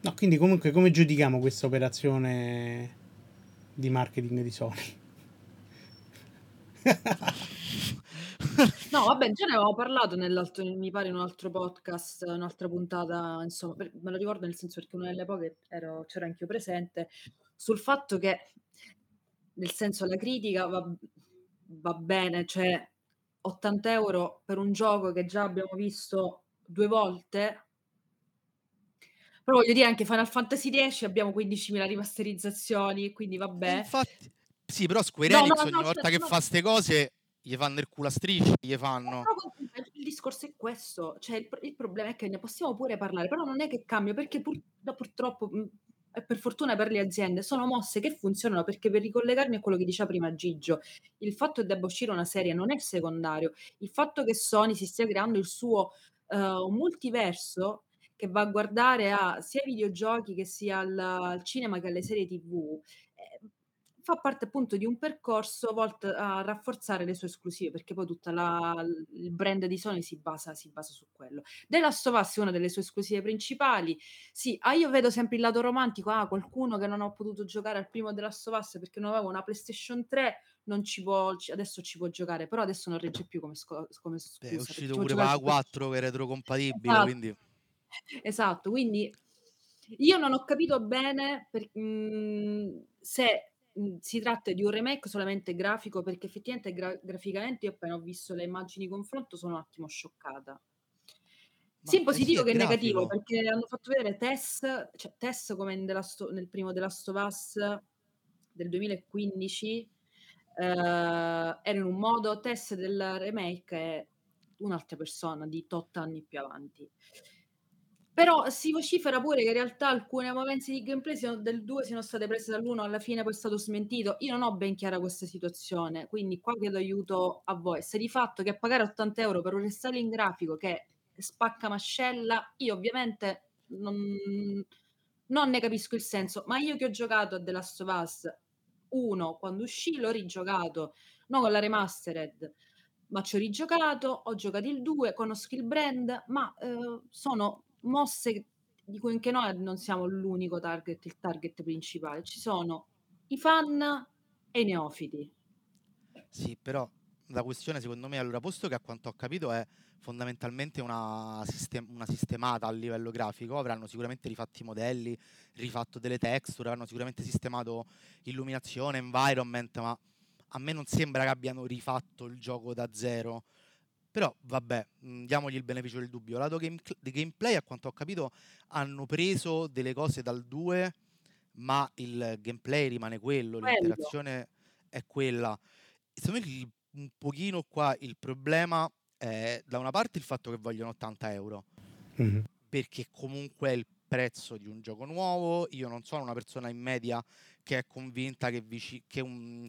No, quindi comunque come giudichiamo questa operazione di marketing di Sony? No, vabbè, già ne avevamo parlato nell'altro, mi pare in un altro podcast, un'altra puntata, insomma, me lo ricordo nel senso perché una delle poche ero, c'ero anch'io presente, sul fatto che, nel senso, la critica va, va bene, cioè 80 euro per un gioco che già abbiamo visto due volte, però voglio dire anche Final Fantasy X abbiamo 15.000 rimasterizzazioni, quindi vabbè. infatti, sì, però Square Enix no, ogni no, volta cioè, che fa ste cose gli fanno il culo a strisce, gli fanno. il discorso è questo, cioè il, il problema è che ne possiamo pure parlare, però non è che cambia, perché pur- purtroppo mh, e per fortuna per le aziende, sono mosse che funzionano perché per ricollegarmi a quello che diceva prima Gigio, il fatto che debba uscire una serie non è secondario. Il fatto che Sony si stia creando il suo, uhm, multiverso che va a guardare a sia ai videogiochi che sia al al cinema che alle serie TV, ehm, fa parte appunto di un percorso volto a rafforzare le sue esclusive, perché poi l il brand di Sony si basa si basa su quello. The Last of Us è una delle sue esclusive principali. Sì, ah, io vedo sempre il lato romantico, ah, qualcuno che non ha potuto giocare al primo The Last of Us perché non aveva una PlayStation 3 non ci può adesso ci può giocare, però adesso non regge più come sco come scusa, Beh, è uscito pure la su PS 4 che è retrocompatibile, Esatto. quindi Esatto, quindi io non ho capito bene per mhmm, se, mhmm, si tratta di un remake solamente grafico, perché effettivamente gra graficamente io appena ho visto le immagini di confronto sono un attimo scioccata. Ma, Sia in eh sì, positivo è che in negativo, grafico. perché hanno fatto vedere Tess, cioè Tess come in The Last o nel primo The Last of Us del 2015, ehm, era in un modo, Tess del remake è un'altra persona di tot anni più avanti. Però si vocifera pure che in realtà alcune movenze di gameplay del 2 siano state prese dall'1, alla fine poi è stato smentito. Io non ho ben chiara questa situazione, quindi qua chiedo aiuto a voi. Se di fatto che pagare 80 € per un restyling grafico che spacca mascella, io ovviamente non non ne capisco il senso, ma io che ho giocato a The Last of Us 1 quando uscì, l'ho rigiocato, non con la remastered, ma ci ho rigiocato, ho giocato il 2, conosco il brand, ma, uhm, sono mosse di cui anche noi non siamo l'unico target, il target principale. Ci sono i fan e i neofiti. Sì, però la questione secondo me allora, posto che a quanto ho capito è fondamentalmente una sistem una sistemata a livello grafico, avranno sicuramente rifatto i modelli, rifatto delle texture, avranno sicuramente sistemato illuminazione, environment, ma a me non sembra che abbiano rifatto il gioco da zero. Però vabbè, mhmm, diamogli il beneficio del dubbio. Lato game di gameplay, a quanto ho capito, hanno preso delle cose dal 2, ma il gameplay rimane quello, Quello. l'interazione è quella. Secondo me il un pochino qua il problema è da una parte il fatto che vogliono 80 €, Mh-mh. perché comunque è il prezzo di un gioco nuovo. Io non sono una persona in media che è convinta che vici che un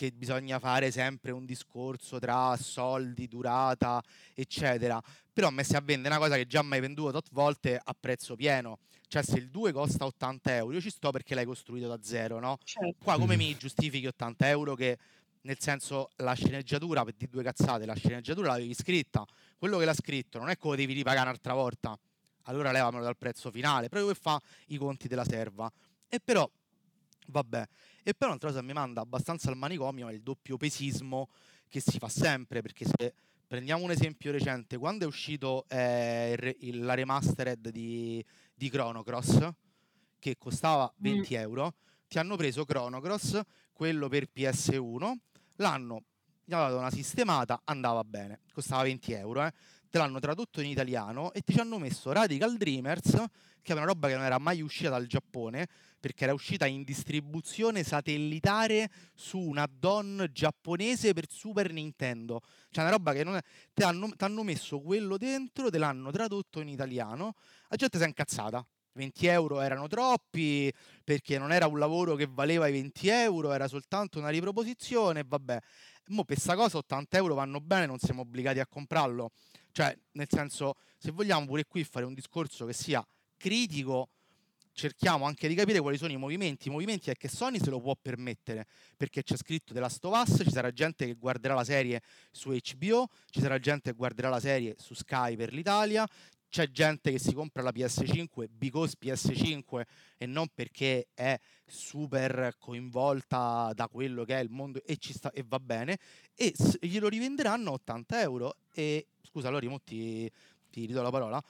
che bisogna fare sempre un discorso tra soldi, durata, eccetera. Però a me se a vendere una cosa che già m'hai venduto tot volte a prezzo pieno. Cioè se il 2 costa 80 €, io ci sto perché l'hai costruito da zero, no, Certo. qua come Mh-mh. mi giustifichi 80 € che nel senso la sceneggiatura, per dì 2 cazzate, la sceneggiatura l'avevi scritta, quello che l'ha scritto non è che lo devi ripagà un'altra volta, allora levamelo dal prezzo finale, proprio per fa i conti della serva. E però vabbè, e però un'altra cosa mi manda abbastanza al manicomio è il doppiopesismo che si fa sempre, perché se prendiamo un esempio recente, quando è uscito, ehm, il la remastered di di Chrono Cross, che costava Mh. 20 €, ti hanno preso Chrono Cross, quello per PS1, l'hanno gli dato una sistemata, andava bene, costava 20 €, eh, te l'hanno tradotto in italiano e ti ci hanno messo Radical Dreamers, che è una roba che non era mai uscita dal Giappone, perché era uscita in distribuzione satellitare su un add-on giapponese per Super Nintendo. Cioè una roba che non è te hanno messo quello dentro, te l'hanno tradotto in italiano, la gente s'è incazzata. 20 € erano troppi, perché non era un lavoro che valeva i 20 €, era soltanto una riproposizione vabbè. Mo' per 'sta cosa 80 € vanno bene, non siamo obbligati a comprarlo. Cioè, nel senso, se vogliamo pure qui fare un discorso che sia critico, cerchiamo anche di capire quali sono i movimenti. I movimenti è che Sony se lo può permettere, perché c'è scritto of Us, ci sarà gente che guarderà la serie su HBO, ci sarà gente che guarderà la serie su Sky per l'Italia, c'è gente che si compra la PS5 because PS5 e non perché è super coinvolta da quello che è il mondo e ci sta e va bene, e glielo rivenderanno a 80 € e scusa Lori ti ti ridò la parola.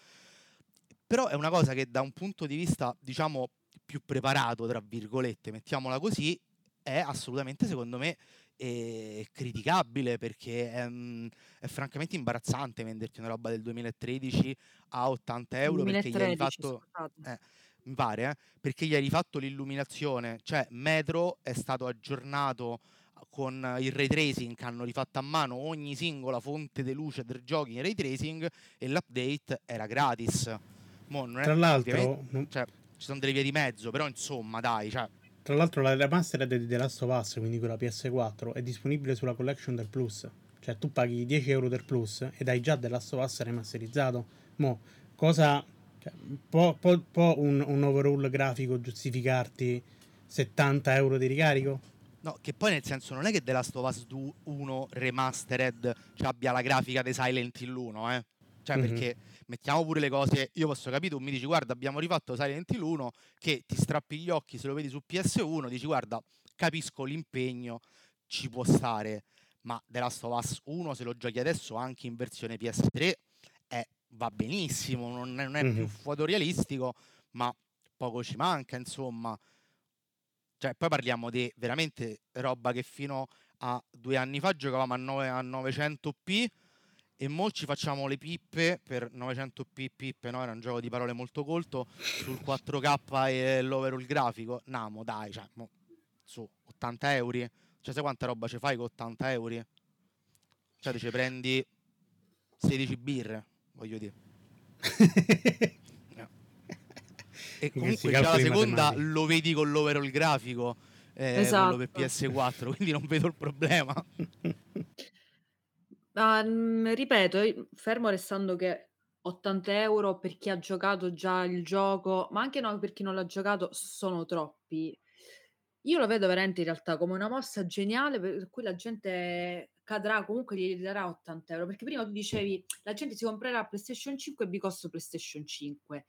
Però è una cosa che da un punto di vista, diciamo, più "preparato" tra virgolette, mettiamola così, è assolutamente secondo me, ehm, criticabile perché è mhmm, è francamente imbarazzante venderti una roba del 2013 a 80 € perché gli hai 2013 rifatto scusate. eh, mi pare eh, perché gli hai rifatto l'illuminazione. Cioè Metro è stato aggiornato con il ray tracing, hanno rifatto a mano ogni singola fonte de luce del giochi in ray tracing e l'update era gratis. Mo non è Tra l'altro, non cioè ci sono delle vie di mezzo, però insomma, dai, cioè, Tra l'altro la remastered di The Last of Us, quindi quella PS4, è disponibile sulla collection del Plus. Cioè tu paghi 10 euro del Plus ed hai già The Last of Us remasterizzato. Mo, cosa... Cioè, può, può- può un, un overall grafico giustificarti 70 euro di ricarico? No, che poi nel senso non è che The Last of Us 1 Remastered cioè, abbia la grafica di Silent Hill 1, eh. Cioè, Mhm. perché mettiamo pure le cose, io posso capire, tu mi dici guarda abbiamo rifatto Silent Hill 1 che ti strappi gli occhi se lo vedi su PS1, dici guarda capisco l'impegno, ci può stare, ma The Last of Us 1 se lo giochi adesso anche in versione PS3 eh, va benissimo, non è, non è più Mhm. fotorealistico, ma poco ci manca insomma. Cioè, poi parliamo di veramente roba che fino a due anni fa giocavamo a, 9 a 900p e mo ci facciamo le pippe per 900p pippe, no? Era un gioco di parole molto colto sul 4K e l'overall grafico. Namo, dai, cioè, mo, su 80 euro. Cioè, sai quanta roba ci fai con 80 euro? Cioè, ci prendi 16 birre, voglio dire. E comunque già la seconda lo vedi con l'overall grafico, eh, Esatto. quello per PS4, quindi non vedo il problema. Ma, mhmm, ripeto, fermo restando che 80 € per chi ha giocato già il gioco, ma anche no per chi non l'ha giocato, sono troppi. Io lo vedo veramente in realtà come una mossa geniale per cui la gente cadrà, comunque gli darà 80 €, perché prima tu dicevi: "La gente si comprerà PlayStation 5 because PlayStation 5".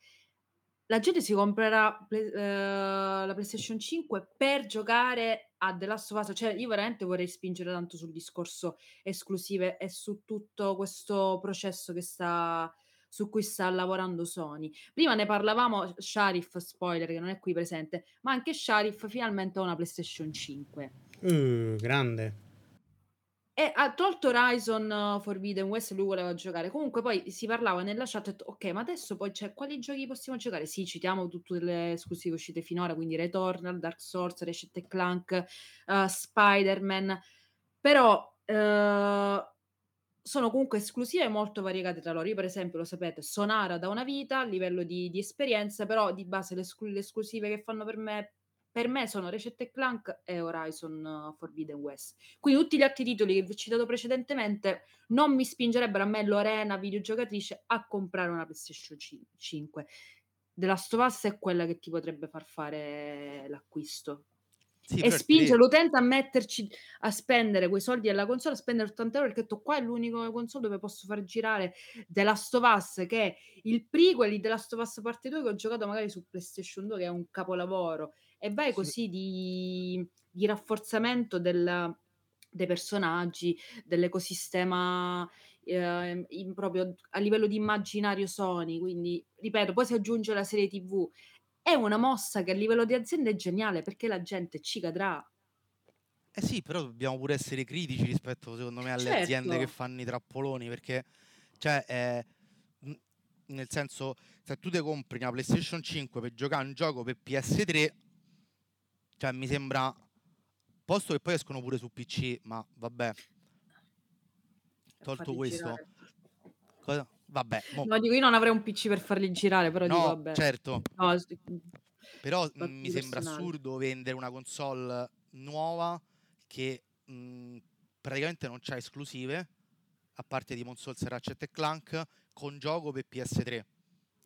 La gente si comprerà Play ehm, la PlayStation 5 per giocare a The Last of Us, cioè io veramente vorrei spingere tanto sul discorso esclusive e su tutto questo processo che sta su cui sta lavorando Sony. Prima ne parlavamo, Sharif, spoiler che non è qui presente, ma anche Sharif finalmente ha una PlayStation 5. Uh, grande. E ha tolto Horizon Forbidden West, lui voleva giocare. Comunque poi si parlava nella chat, detto: "Okay, ma adesso poi cioè quali giochi possiamo giocare?" Sì, citiamo tutte le esclusive uscite finora, quindi Returnal, Dark Souls, Ratchet Clank, uhm, Spider-Man, però, uhm, sono comunque esclusive molto variegate tra loro. Io per esempio, lo sapete, Sonara da una vita a livello di di esperienza, però di base le esclu le esclusive che fanno per me per me sono Ratchet e Clank e Horizon Forbidden West. Quindi tutti gli altri titoli che vi ho citato precedentemente non mi spingerebbero a me, Lorena, videogiocatrice, a comprare una PlayStation cin 5. The Last of Us è quella che ti potrebbe far fare l'acquisto. Sì, E spinge l'utente a metterci a spendere quei soldi alla console, a spendere 80 € perché ho detto: "Qua è l'unico console dove posso far girare The Last of Us", che è il prequel di The Last of Us parte 2 che ho giocato magari su PlayStation 2 che è un capolavoro, e vai Sì. così di di rafforzamento del dei personaggi, dell'ecosistema, ehm, in proprio a livello di immaginario Sony. Quindi, ripeto, poi si aggiunge la serie TV. È una mossa che a livello di azienda è geniale, perché la gente ci cadrà. Eh sì, però dobbiamo pure essere critici rispetto, secondo me, alle aziende che Certo. fanno i trappoloni, perché cioè, mhmm, nel senso, se tu te compri una PlayStation 5 per giocare a un gioco per PS3 cioè mi sembra posto che poi escono pure su PC, ma vabbè. Tolto questo cosa vabbè, mo No, dico io non avrei un PC per farli girare, però dico No, vabbè. certo. No, Però, fatti mi sembra assurdo vendere una console nuova che, mhmm, praticamente non c'ha esclusive, a parte Demon's Souls e Ratchet e Clank, con gioco per PS3, che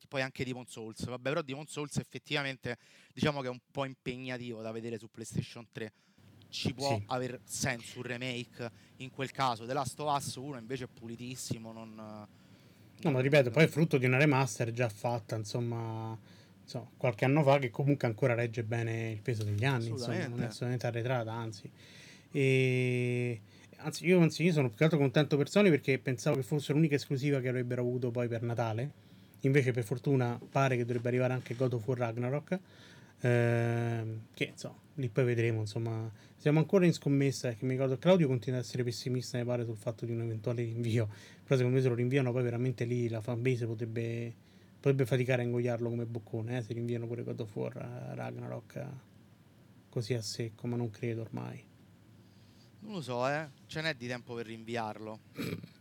poi anche Demon's Souls. Vabbè, però Demon's Souls effettivamente diciamo che è un po' impegnativo da vedere su PlayStation 3. Ci può Sì. aver senso un remake in quel caso. The Last of Us 1 invece è pulitissimo, non No, ma ripeto, poi è frutto di una remaster già fatta, insomma, insomma, qualche anno fa che comunque ancora regge bene il peso degli anni, insomma, non è assolutamente arretrata, anzi. E... Anzi, io, anzi, io sono più che altro contento per Sony perché pensavo che fosse l'unica esclusiva che avrebbero avuto poi per Natale. Invece, per fortuna, pare che dovrebbe arrivare anche God of War Ragnarok. ehm, che insomma, lì poi vedremo. Insomma, siamo ancora in scommessa. Perché mi ricordo Claudio continua ad essere pessimista, mi pare, sul fatto di un eventuale rinvio. Però, secondo me, se lo rinviano, poi veramente lì la fanbase potrebbe, potrebbe faticare a ingoiarlo come boccone. Eh, se rinviano pure God of War eh, Ragnarok così a secco, ma non credo ormai. non lo so, eh. Ce n'è di tempo per rinviarlo.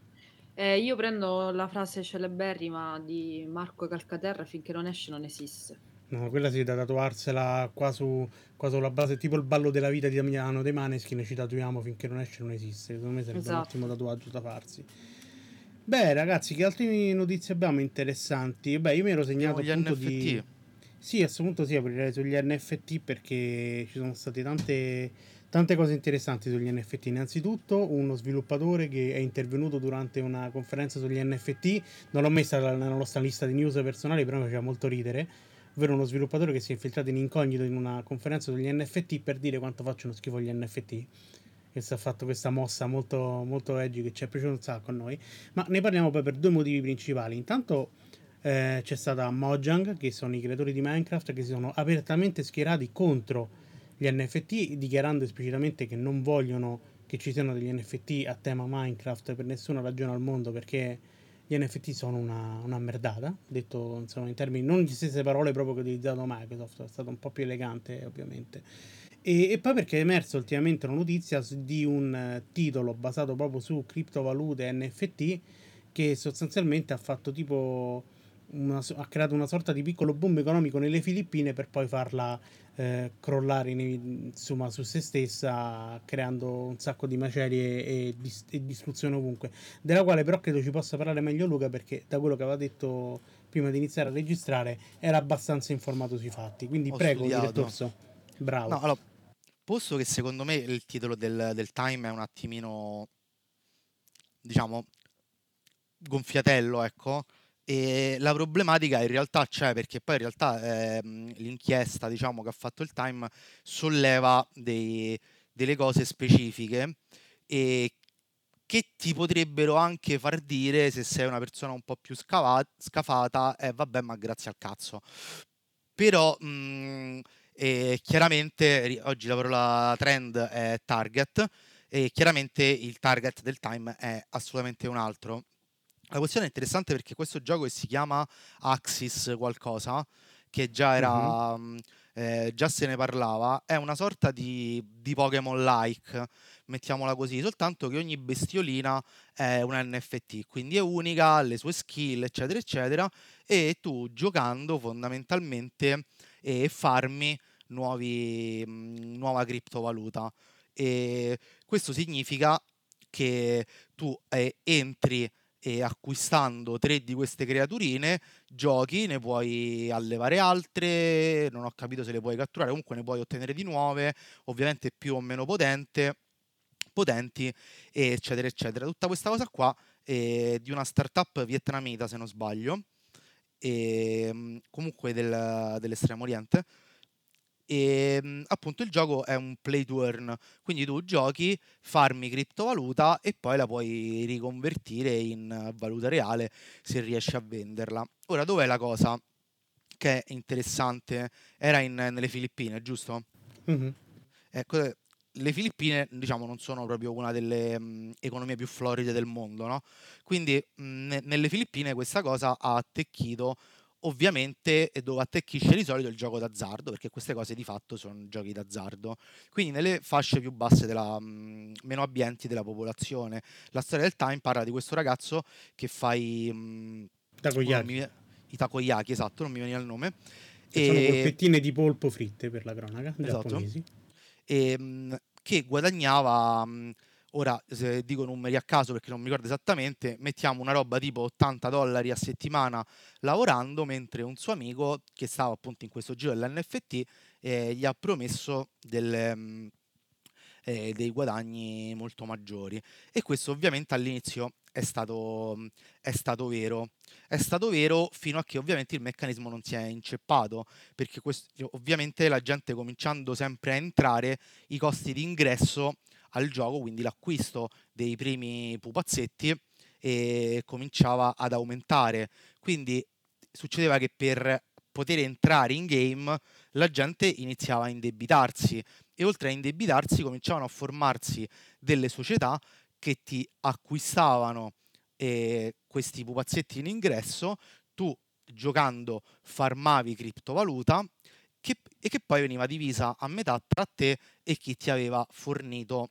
Eh, io prendo la frase celeberrima di Marco Calcaterra: "Finché non esce non esiste". No, quella sì, da tatuarsela qua, su, qua sulla base, tipo il ballo della vita di Damiano De Maneskin, ci tatuiamo finché non esce non esiste. Secondo me sarebbe esatto. un ottimo tatuaggio da farsi. Beh, ragazzi, che altre notizie abbiamo interessanti? Beh, io mi ero segnato Siamo appunto di... Sì, a questo punto sì, aprirei sugli NFT perché ci sono state tante, tante cose interessanti sugli NFT. Innanzitutto, uno sviluppatore che è intervenuto durante una conferenza sugli NFT, non l'ho messa nella nostra lista di news personali, però mi faceva molto ridere ovvero uno sviluppatore che si è infiltrato in incognito in una conferenza sugli NFT per dire quanto facciano schifo gli NFT. Che si è fatto questa mossa molto, molto edgy che ci è piaciuto un sacco a noi. Ma ne parliamo poi per due motivi principali. Intanto eh, c'è stata Mojang, che sono i creatori di Minecraft, che si sono apertamente schierati contro gli NFT, dichiarando esplicitamente che non vogliono che ci siano degli NFT a tema Minecraft per nessuna ragione al mondo perché gli NFT sono una, una merdata, detto insomma in termini non le stesse parole proprio che ha utilizzato Microsoft, è stato un po' più elegante ovviamente. E, e, poi perché è emersa ultimamente una notizia di un eh, titolo basato proprio su criptovalute NFT che sostanzialmente ha fatto tipo una, ha creato una sorta di piccolo boom economico nelle Filippine per poi farla eh, crollare in, insomma, su se stessa, creando un sacco di macerie e, dis- e, distruzione ovunque. Della quale però credo ci possa parlare meglio Luca perché da quello che aveva detto prima di iniziare a registrare era abbastanza informato sui fatti. Quindi Ho prego, direttore. Bravo. No, allora, posto che secondo me il titolo del, del Time è un attimino, diciamo, gonfiatello, ecco e la problematica in realtà c'è perché poi in realtà ehm, l'inchiesta diciamo, che ha fatto il Time solleva dei, delle cose specifiche e che ti potrebbero anche far dire se sei una persona un po' più scava- scafata, eh vabbè ma grazie al cazzo. Però mh, mhmm, eh, chiaramente oggi la parola trend è target e chiaramente il target del Time è assolutamente un altro la questione è interessante perché questo gioco che si chiama Axis qualcosa, che già era... Mm-hmm. Eh, già se ne parlava, è una sorta di, di Pokémon-like, mettiamola così, soltanto che ogni bestiolina è un NFT, quindi è unica, ha le sue skill, eccetera, eccetera, e tu giocando fondamentalmente e farmi nuovi, mh, nuova criptovaluta. E questo significa che tu eh, entri e acquistando tre di queste creaturine giochi, ne puoi allevare altre, non ho capito se le puoi catturare, comunque ne puoi ottenere di nuove, ovviamente più o meno potente, potenti, eccetera, eccetera. Tutta questa cosa qua è di una startup vietnamita, se non sbaglio, e ehm, comunque del, dell'estremo oriente e ehm, appunto il gioco è un play to earn, quindi tu giochi, farmi criptovaluta e poi la puoi riconvertire in valuta reale se riesci a venderla. Ora, dov'è la cosa che è interessante? Era in, nelle Filippine, giusto? Mm-hmm. Ecco, le Filippine, diciamo, non sono proprio una delle mh, economie più floride del mondo, no? Quindi mh, nelle Filippine questa cosa ha attecchito ovviamente dove attecchisce di solito il gioco d'azzardo, perché queste cose di fatto sono giochi d'azzardo. Quindi nelle fasce più basse, della, mh, mm, meno abbienti della popolazione. La storia del Time parla di questo ragazzo che fa i... Mh, takoyaki. I takoyaki, esatto, non mi veniva il nome. Che e... sono polpettine di polpo fritte per la cronaca, esatto. giapponesi. E, mh, che guadagnava... Ora se dico numeri a caso perché non mi ricordo esattamente, mettiamo una roba tipo 80 dollari a settimana lavorando, mentre un suo amico che stava appunto in questo giro dell'NFT eh, gli ha promesso delle, mm, eh, dei guadagni molto maggiori. E questo ovviamente all'inizio è stato, è stato vero. È stato vero fino a che ovviamente il meccanismo non si è inceppato, perché questo, ovviamente la gente cominciando sempre a entrare, i costi di ingresso al gioco, quindi l'acquisto dei primi pupazzetti e cominciava ad aumentare. Quindi succedeva che per poter entrare in game la gente iniziava a indebitarsi e oltre a indebitarsi cominciavano a formarsi delle società che ti acquistavano eh, questi pupazzetti in ingresso, tu giocando farmavi criptovaluta che, e che poi veniva divisa a metà tra te e chi ti aveva fornito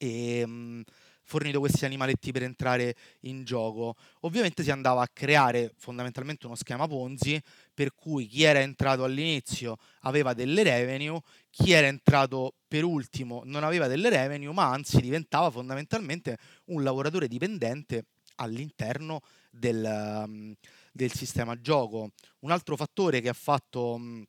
e, ehm, fornito questi animaletti per entrare in gioco. Ovviamente si andava a creare fondamentalmente uno schema Ponzi per cui chi era entrato all'inizio aveva delle revenue, chi era entrato per ultimo non aveva delle revenue, ma anzi diventava fondamentalmente un lavoratore dipendente all'interno del, um, del sistema gioco. Un altro fattore che ha fatto...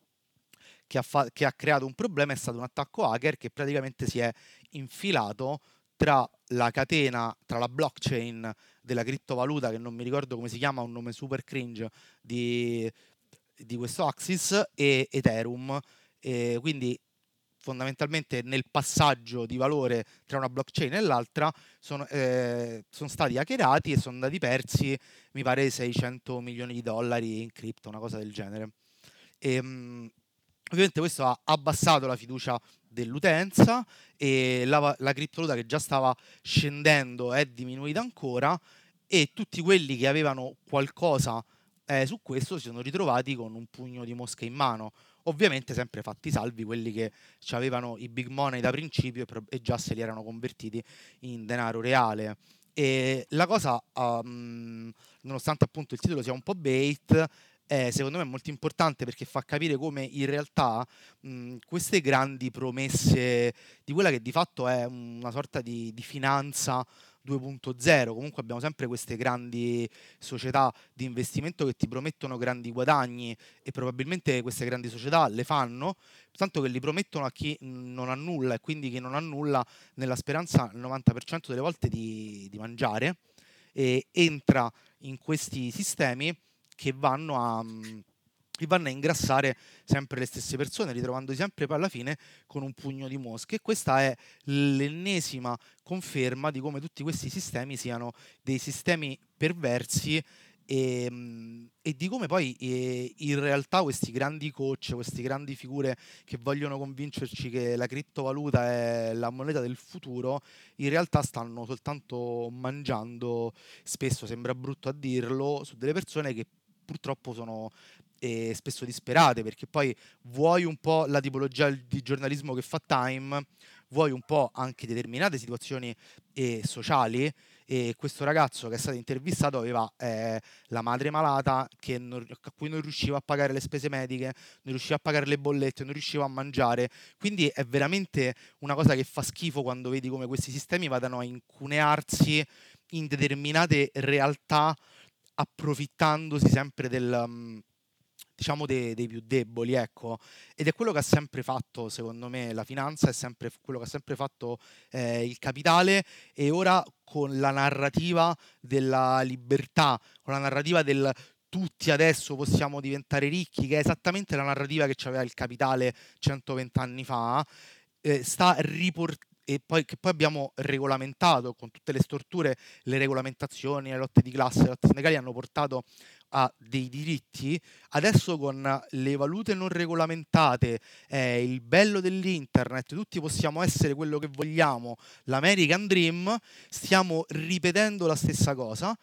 Che ha, fa- che ha, creato un problema è stato un attacco hacker che praticamente si è infilato tra la catena, tra la blockchain della criptovaluta, che non mi ricordo come si chiama, un nome super cringe di, di questo Axis, e Ethereum. E quindi fondamentalmente nel passaggio di valore tra una blockchain e l'altra sono, eh, sono stati hackerati e sono andati persi, mi pare, 600 milioni di dollari in cripto, una cosa del genere. E, um, ovviamente questo ha abbassato la fiducia dell'utenza e la, la criptovaluta che già stava scendendo è diminuita ancora e tutti quelli che avevano qualcosa eh, su questo si sono ritrovati con un pugno di mosche in mano ovviamente sempre fatti salvi quelli che avevano i big money da principio e, già se li erano convertiti in denaro reale. E la cosa, um, nonostante appunto il titolo sia un po' bait, è secondo me molto importante perché fa capire come in realtà mh, queste grandi promesse di quella che di fatto è una sorta di, di finanza 2.0, comunque abbiamo sempre queste grandi società di investimento che ti promettono grandi guadagni e probabilmente queste grandi società le fanno, tanto che li promettono a chi non ha nulla e quindi chi non ha nulla nella speranza il 90% delle volte di, di mangiare e entra in questi sistemi che vanno a e vanno a ingrassare sempre le stesse persone, ritrovandosi sempre poi alla fine con un pugno di mosche. E questa è l'ennesima conferma di come tutti questi sistemi siano dei sistemi perversi e, ehm, e, di come poi eh, in realtà questi grandi coach, queste grandi figure che vogliono convincerci che la criptovaluta è la moneta del futuro, in realtà stanno soltanto mangiando, spesso sembra brutto a dirlo, su delle persone che purtroppo sono e spesso disperate, perché poi vuoi un po' la tipologia di giornalismo che fa Time, vuoi un po' anche determinate situazioni eh, sociali. E questo ragazzo che è stato intervistato aveva eh, la madre malata non, a cui non riusciva a pagare le spese mediche, non riusciva a pagare le bollette, non riusciva a mangiare. Quindi è veramente una cosa che fa schifo quando vedi come questi sistemi vadano a incunearsi in determinate realtà approfittandosi sempre del, um, diciamo dei, dei, più deboli, ecco. Ed è quello che ha sempre fatto, secondo me, la finanza, è sempre quello che ha sempre fatto eh, il capitale e ora con la narrativa della libertà, con la narrativa del tutti adesso possiamo diventare ricchi, che è esattamente la narrativa che aveva il capitale 120 anni fa, eh, sta riportando e poi, che poi abbiamo regolamentato con tutte le storture, le regolamentazioni, le lotte di classe, le lotte sindacali hanno portato a dei diritti, adesso con le valute non regolamentate, eh, il bello dell'internet, tutti possiamo essere quello che vogliamo, l'American Dream, stiamo ripetendo la stessa cosa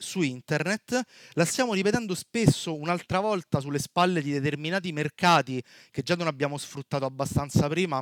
su internet, la stiamo ripetendo spesso un'altra volta sulle spalle di determinati mercati che già non abbiamo sfruttato abbastanza prima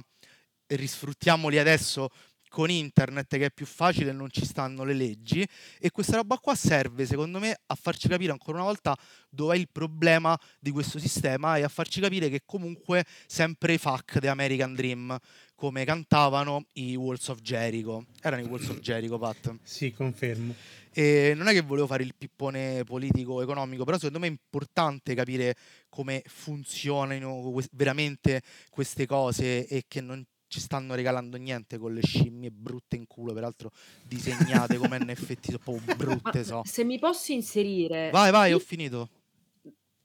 risfruttiamoli adesso con internet che è più facile non ci stanno le leggi. E questa roba qua serve secondo me a farci capire ancora una volta dov'è il problema di questo sistema e a farci capire che comunque sempre i fuck the American Dream come cantavano i Walls of Jericho. Erano i Walls of Jericho Pat. Sì confermo. E non è che volevo fare il pippone politico economico però secondo me è importante capire come funzionano veramente queste cose e che non ci stanno regalando niente con le scimmie brutte in culo, peraltro disegnate come NFT, sono proprio brutte so. Se mi posso inserire... Vai, vai, ho finito.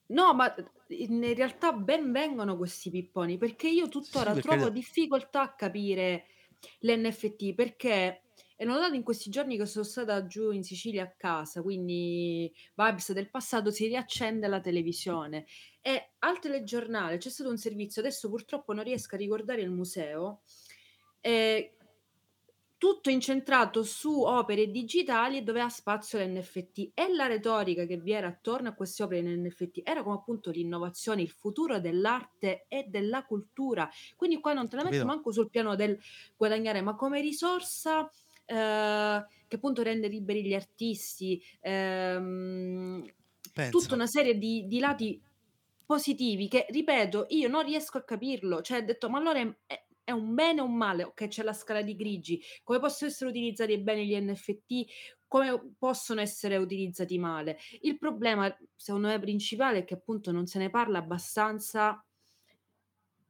No, ma in realtà ben vengono questi pipponi, perché io tuttora sì, trovo difficoltà a capire l'NFT, perché e l'ho notato in questi giorni che sono stata giù in Sicilia a casa, quindi vibes del passato, si riaccende la televisione e al telegiornale c'è stato un servizio, adesso purtroppo non riesco a ricordare il museo, eh, tutto incentrato su opere digitali dove ha spazio l'NFT e la retorica che vi era attorno a queste opere in NFT era come appunto l'innovazione, il futuro dell'arte e della cultura. Quindi qua non te la metto manco sul piano del guadagnare, ma come risorsa ehm, che appunto rende liberi gli artisti, ehm, tutta una serie di di lati positivi che, ripeto, io non riesco a capirlo. Cioè, ho detto: "Ma allora è è un bene o un male?" Okay, c'è la scala di grigi. Come possono essere utilizzati bene gli NFT, come possono essere utilizzati male. Il problema, secondo me principale, è che appunto non se ne parla abbastanza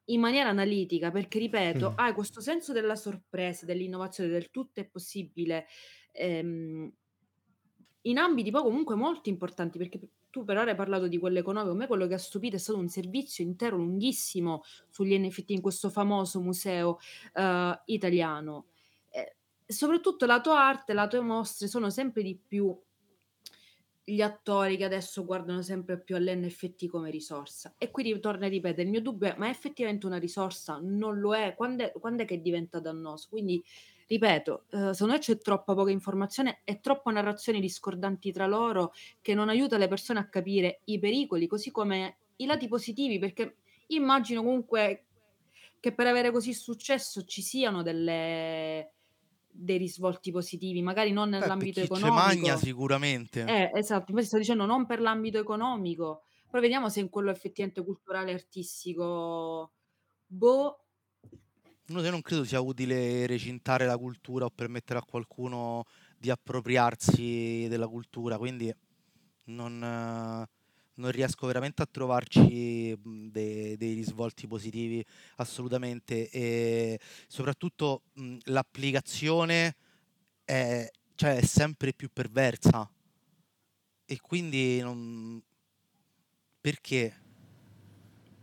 in maniera analitica, perché ripeto, Mh. hai questo senso della sorpresa, dell'innovazione, del tutto è possibile, ehm in ambiti poi comunque molto importanti, perché tu per ora hai parlato di quello economico, a me quello che ha stupito è stato un servizio intero lunghissimo sugli NFT in questo famoso museo, uhm, italiano. E soprattutto lato arte, lato mostre, sono sempre di più gli attori che adesso guardano sempre più all'NFT come risorsa. E qui ritorno a ripetere, il mio dubbio è: ma è effettivamente una risorsa? Non lo è? Quand'è quand'è che diventa dannoso? Quindi ripeto, uhm, secondo me c'è troppa poca informazione e troppa narrazioni discordanti tra loro, che non aiuta le persone a capire i pericoli, così come i lati positivi, perché immagino comunque che per avere così successo ci siano delle dei risvolti positivi, magari non nell'ambito chi ce magna economico sicuramente. eh, esatto, infatti sto dicendo non per l'ambito economico, poi vediamo se in quello effettivamente culturale e artistico, boh. No, io non credo sia utile recintare la cultura o permettere a qualcuno di appropriarsi della cultura, quindi non non riesco veramente a trovarci, mhmm, de dei risvolti positivi assolutamente e soprattutto, mhmm, l'applicazione è cioè è sempre più perversa. E quindi non perché?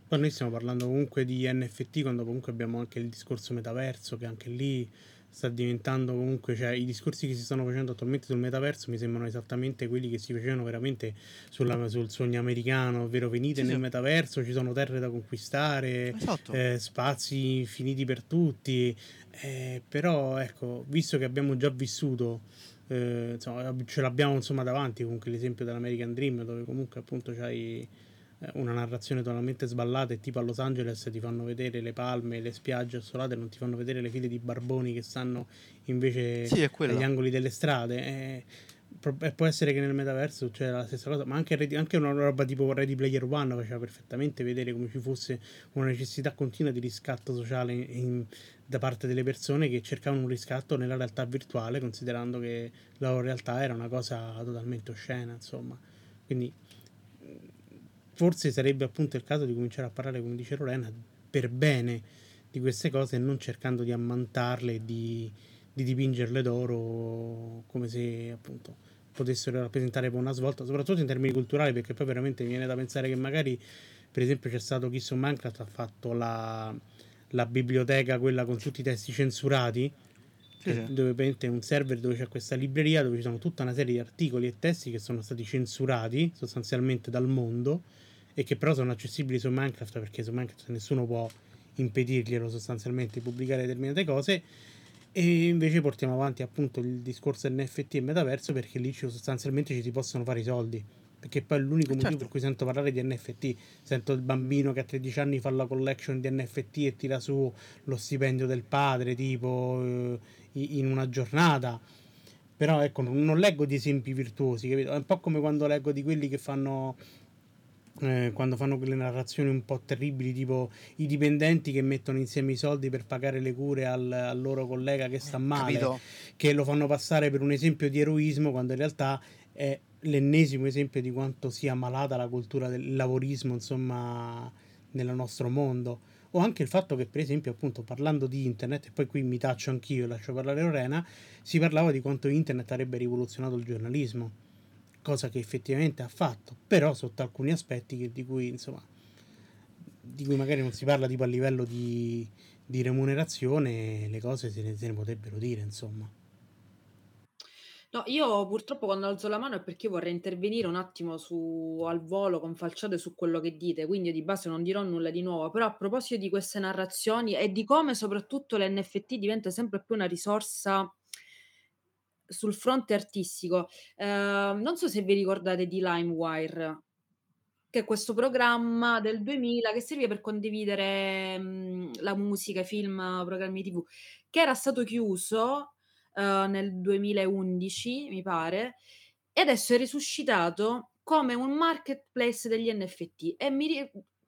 Ma noi stiamo parlando comunque di NFT, quando comunque abbiamo anche il discorso metaverso, che anche lì sta diventando comunque, cioè i discorsi che si stanno facendo attualmente sul metaverso mi sembrano esattamente quelli che si facevano veramente sulla, sul sogno americano, ovvero venite Sì, nel sì. metaverso, ci sono terre da conquistare, Esatto. eh, spazi finiti per tutti, eh, però ecco, visto che abbiamo già vissuto, eh, insomma, ce l'abbiamo insomma davanti comunque l'esempio dell'American Dream, dove comunque appunto c'hai una narrazione totalmente sballata e tipo a Los Angeles ti fanno vedere le palme, le spiagge assolate, non ti fanno vedere le file di barboni che stanno invece Sì, agli angoli delle strade. E, e può essere che nel metaverso succeda la stessa cosa, ma anche, anche una roba tipo Ready Player One faceva perfettamente vedere come ci fosse una necessità continua di riscatto sociale in- da parte delle persone che cercavano un riscatto nella realtà virtuale, considerando che la loro realtà era una cosa totalmente oscena, insomma. Quindi forse sarebbe appunto il caso di cominciare a parlare, come dice Lorena, per bene di queste cose e non cercando di ammantarle e di, di dipingerle d'oro come se appunto potessero rappresentare una svolta, soprattutto in termini culturali, perché poi veramente mi viene da pensare che magari, per esempio, c'è stato chi su Minecraft ha fatto la, la biblioteca, quella con tutti i testi censurati, Sì, sì. dove praticamente è un server dove c'è questa libreria dove ci sono tutta una serie di articoli e testi che sono stati censurati sostanzialmente dal mondo e che però sono accessibili su Minecraft perché su Minecraft nessuno può impedirglielo sostanzialmente di pubblicare determinate cose e invece portiamo avanti appunto il discorso NFT e metaverso perché lì ci- sostanzialmente ci si possono fare i soldi perché poi è l'unico motivo Certo. per cui sento parlare di NFT sento il bambino che a 13 anni fa la collection di NFT e tira su lo stipendio del padre tipo eh, in una giornata però ecco non, non leggo di esempi virtuosi capito? è un po' come quando leggo di quelli che fanno eh, quando fanno quelle narrazioni un po' terribili, tipo i dipendenti che mettono insieme i soldi per pagare le cure al, al loro collega che sta male, Capito? che lo fanno passare per un esempio di eroismo, quando in realtà è l'ennesimo esempio di quanto sia malata la cultura del lavorismo, insomma, nel nostro mondo. O anche il fatto che, per esempio, appunto, parlando di internet, e poi qui mi taccio anch'io e lascio parlare Lorena, si parlava di quanto internet avrebbe rivoluzionato il giornalismo cosa che effettivamente ha fatto, però sotto alcuni aspetti che- di cui insomma di cui magari non si parla tipo a livello di, di remunerazione, le cose se ne, se ne potrebbero dire, insomma. No, io purtroppo quando alzo la mano è perché io vorrei intervenire un attimo su al volo con falciate su quello che dite, quindi di base non dirò nulla di nuovo, però a proposito di queste narrazioni e di come soprattutto l'NFT diventa sempre più una risorsa sul fronte artistico, ehm, non so se vi ricordate di LimeWire, che è questo programma del 2000 che serviva per condividere, mhmm, la musica, i film, programmi TV, che era stato chiuso uhm, nel 2011, mi pare, e adesso è risuscitato come un marketplace degli NFT e mi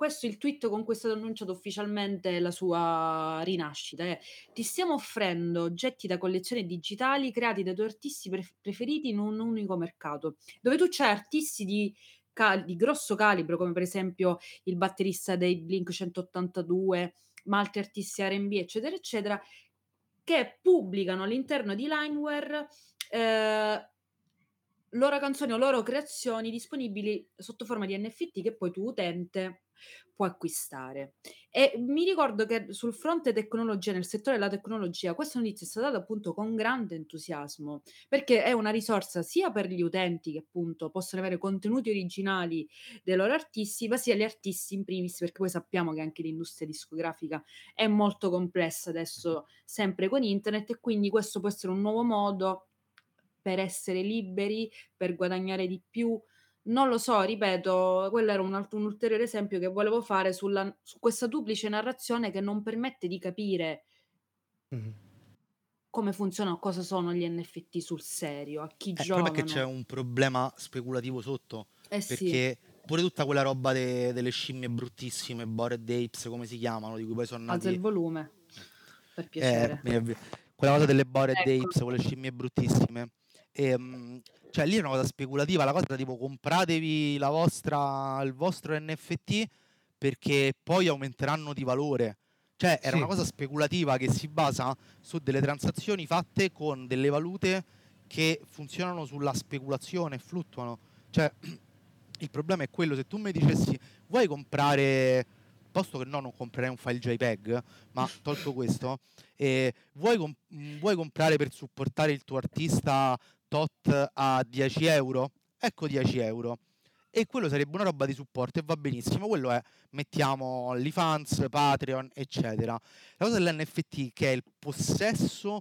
questo è il tweet con cui è stato annunciato ufficialmente la sua rinascita, è: "Ti stiamo offrendo oggetti da collezione digitali creati dai tuoi artisti pref preferiti in un unico mercato", dove tu c'hai artisti di cal di grosso calibro, come per esempio il batterista dei Blink 182, ma altri artisti R&B, eccetera, eccetera, che pubblicano all'interno di Limeware, ehm loro canzoni o loro creazioni disponibili sotto forma di NFT che poi tu utente puoi acquistare. E mi ricordo che sul fronte tecnologia, nel settore della tecnologia, questa notizia è stata data appunto con grande entusiasmo, perché è una risorsa sia per gli utenti che appunto possono avere contenuti originali dei loro artisti, ma sia gli artisti in primis, perché poi sappiamo che anche l'industria discografica è molto complessa adesso, sempre con internet, e quindi questo può essere un nuovo modo per essere liberi, per guadagnare di più. Non lo so, ripeto, quello era un alt un ulteriore esempio che volevo fare sulla su questa duplice narrazione che non permette di capire Mh-mh. come funzionano, cosa sono gli NFT sul serio, a chi Eh, il problema è che c'è un problema speculativo sotto, Eh sì. perché pure tutta quella roba de delle scimmie bruttissime, Bored Apes, come si chiamano, di cui poi son Alza il nati volume, per eh, piacere. avvi quella cosa delle Bored Ecco. Apes, quelle scimmie bruttissime. Ehm, cioè lì è una cosa speculativa, la cosa tipo compratevi la vostra il vostro NFT perché poi aumenteranno di valore. Cioè era una Sì. cosa speculativa che si basa su delle transazioni fatte con delle valute che funzionano sulla speculazione e fluttuano. Cioè il problema è quello, se tu mi dicessi: "Vuoi comprare" posto che no, non comprerei un file JPEG, ma tolto questo, ehm, "Vuoi com mhmm, vuoi comprare per supportare il tuo artista tot a 10 €? Ecco 10 €." E quello sarebbe una roba di supporto e va benissimo. Quello è mettiamo OnlyFans, Patreon, eccetera. La cosa dell'NFT che è il possesso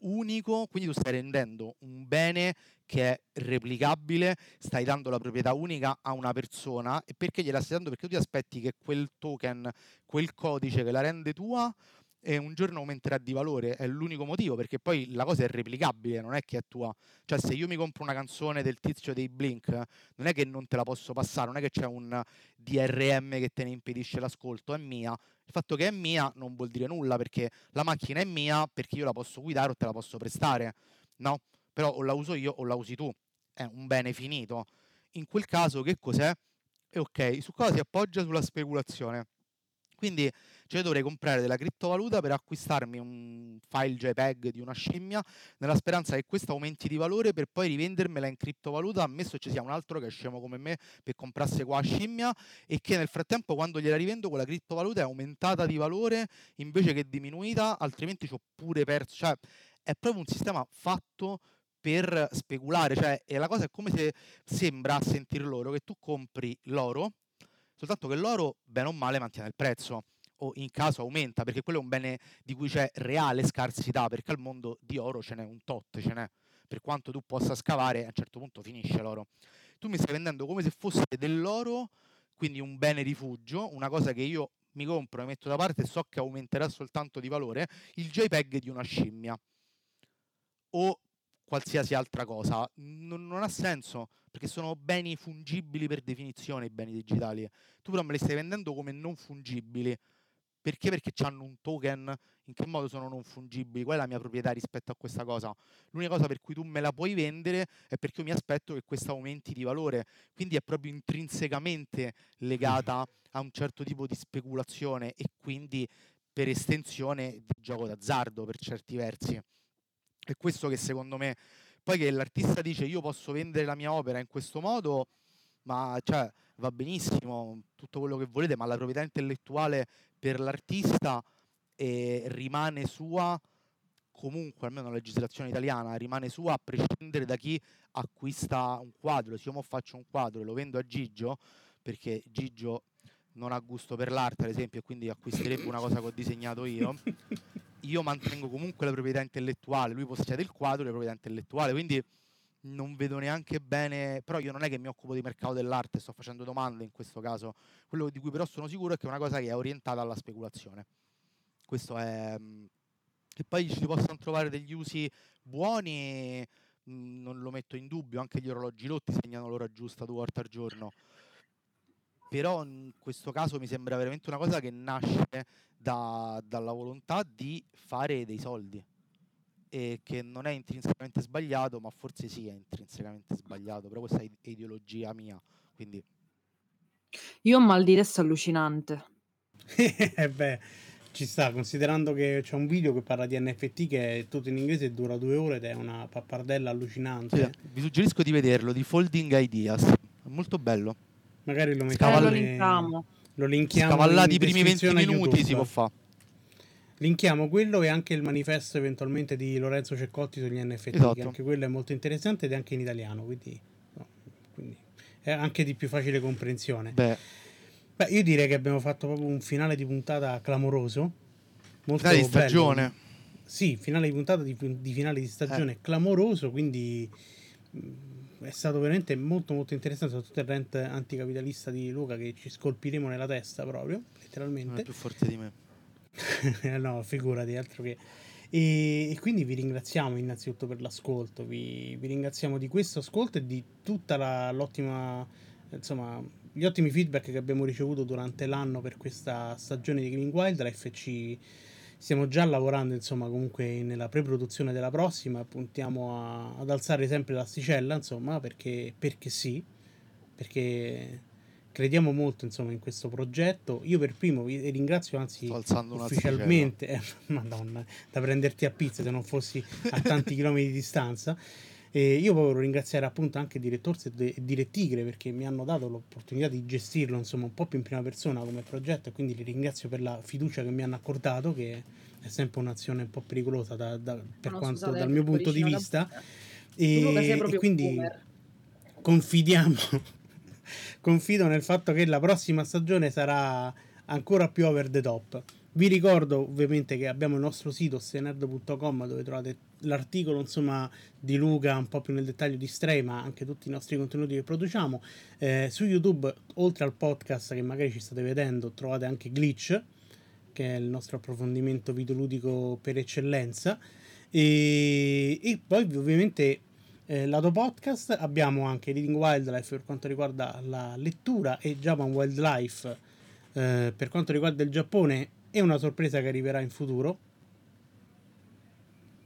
unico, quindi tu stai rendendo un bene che è replicabile, stai dando la proprietà unica a una persona e perché gliela stai dando? Perché tu ti aspetti che quel token, quel codice che la rende tua, ehm, un giorno aumenterà di valore. È l'unico motivo, perché poi la cosa è replicabile, non è che è tua. Cioè se io mi compro una canzone del tizio dei Blink, non è che non te la posso passare, non è che c'è un DRM che te ne impedisce l'ascolto, è mia. Il fatto che è mia non vuol dire nulla, perché la macchina è mia, perché io la posso guidare o te la posso prestare, no, però o la uso io o la usi tu. È un bene finito. In quel caso che cos'è? E okay, su cosa si appoggia? Sulla speculazione. Quindi, cioè io dovrei comprare della criptovaluta per acquistarmi un file JPEG di una scimmia, nella speranza che questa aumenti di valore per poi rivendermela in criptovaluta, ammesso ci sia un altro che è scemo come me per comprasse qua scimmia e che nel frattempo quando gliela rivendo quella criptovaluta è aumentata di valore invece che diminuita, altrimenti c'ho pure perso cioè è proprio un sistema fatto per speculare, cioè e la cosa è come se sembra a sentir loro che tu compri l'oro, soltanto che l'oro bene o male mantiene il prezzo o in caso aumenta, perché quello è un bene di cui c'è reale scarsità, perché al mondo di oro ce n'è un tot, ce n'è. Per quanto tu possa scavare, a un certo punto finisce l'oro. Tu mi stai vendendo come se fosse dell'oro, quindi un bene rifugio, una cosa che io mi compro e metto da parte e so che aumenterà soltanto di valore, il JPEG di una scimmia. O qualsiasi altra cosa. Non non ha senso, perché sono beni fungibili per definizione i beni digitali. Tu però me li stai vendendo come non fungibili. Perché? Perché c'hanno un token. In che modo sono non fungibili? Qual è la mia proprietà rispetto a questa cosa? L'unica cosa per cui tu me la puoi vendere è perché io mi aspetto che questa aumenti di valore. Quindi è proprio intrinsecamente legata a un certo tipo di speculazione e quindi per estensione di gioco d'azzardo per certi versi. È questo che secondo me poi che l'artista dice: "Io posso vendere la mia opera in questo modo", ma cioè va benissimo, tutto quello che volete, ma la proprietà intellettuale per l'artista, ehm, rimane sua comunque, almeno la legislazione italiana, rimane sua a prescindere da chi acquista un quadro. Se io mo faccio un quadro e lo vendo a Gigio, perché Gigio non ha gusto per l'arte, ad esempio, e quindi acquisterebbe una cosa che ho disegnato io, io mantengo comunque la proprietà intellettuale, lui possiede il quadro e la proprietà intellettuale, quindi non vedo neanche bene, però io non è che mi occupo di mercato dell'arte, sto facendo domande in questo caso. Quello di cui però sono sicuro è che è una cosa che è orientata alla speculazione. Questo è, mhmm, Che poi ci possono trovare degli usi buoni, mh, non lo metto in dubbio, anche gli orologi rotti segnano l'ora giusta due volte al giorno. Però in questo caso mi sembra veramente una cosa che nasce da- dalla volontà di fare dei soldi e che non è intrinsecamente sbagliato, ma forse sì è intrinsecamente sbagliato, però questa è ide- ideologia mia, quindi Io ho mal di testa allucinante. Eh beh, ci sta, considerando che c'è un video che parla di NFT che è tutto in inglese e dura due ore ed è una pappardella sì, allucinante. vi suggerisco di vederlo, di Folding Ideas, è molto bello. Magari lo mettiamo, lo Scavalli- linkiamo. lo linkiamo Scavallati i primi 20 descrizione a minuti si può YouTube. fare. Linkiamo quello e anche il manifesto eventualmente di Lorenzo Ceccotti sugli NFT, che Esatto. anche quello è molto interessante ed è anche in italiano, quindi, no, quindi è anche di più facile comprensione. Beh, Beh, io direi che abbiamo fatto proprio un finale di puntata clamoroso. Molto finale di bello. stagione. Sì, finale di puntata di, di finale di Eh. stagione clamoroso, quindi mh, è stato veramente molto molto interessante, soprattutto il rant anticapitalista di Luca che ci scolpiremo nella testa proprio, Non è letteralmente. più forte di me. No, figurati, altro che... E, e quindi vi ringraziamo innanzitutto per l'ascolto, vi, vi ringraziamo di questo ascolto e di tutta la- l'ottima, insomma, gli ottimi feedback che abbiamo ricevuto durante l'anno per questa stagione di Gaming Wildlife ci stiamo già lavorando, insomma, comunque nella pre-produzione della prossima, puntiamo a- ad alzare sempre l'asticella, insomma, perché, perché sì, perché crediamo molto insomma in questo progetto. Io per primo vi ringrazio, anzi ufficialmente, eh, madonna, da prenderti a pizza se non fossi a tanti chilometri di distanza. E io volevo ringraziare appunto anche Direttorse e Direttigre perché mi hanno dato l'opportunità di gestirlo insomma un po' più in prima persona come progetto e quindi li ringrazio per la fiducia che mi hanno accordato che è sempre un'azione un po' pericolosa da- da- per No, quanto scusate, dal mio punto di vista e, e quindi boomer. confidiamo confido nel fatto che la prossima stagione sarà ancora più over the top. Vi ricordo ovviamente che abbiamo il nostro sito stenerd.com dove trovate l'articolo insomma di Luca un po' più nel dettaglio di Stray ma anche tutti i nostri contenuti che produciamo. Eh, su YouTube oltre al podcast che magari ci state vedendo trovate anche Glitch che è il nostro approfondimento videoludico per eccellenza. E, e poi ovviamente eh, lato podcast abbiamo anche Reading Wildlife per quanto riguarda la lettura e Japan Wildlife eh, per quanto riguarda il Giappone e una sorpresa che arriverà in futuro.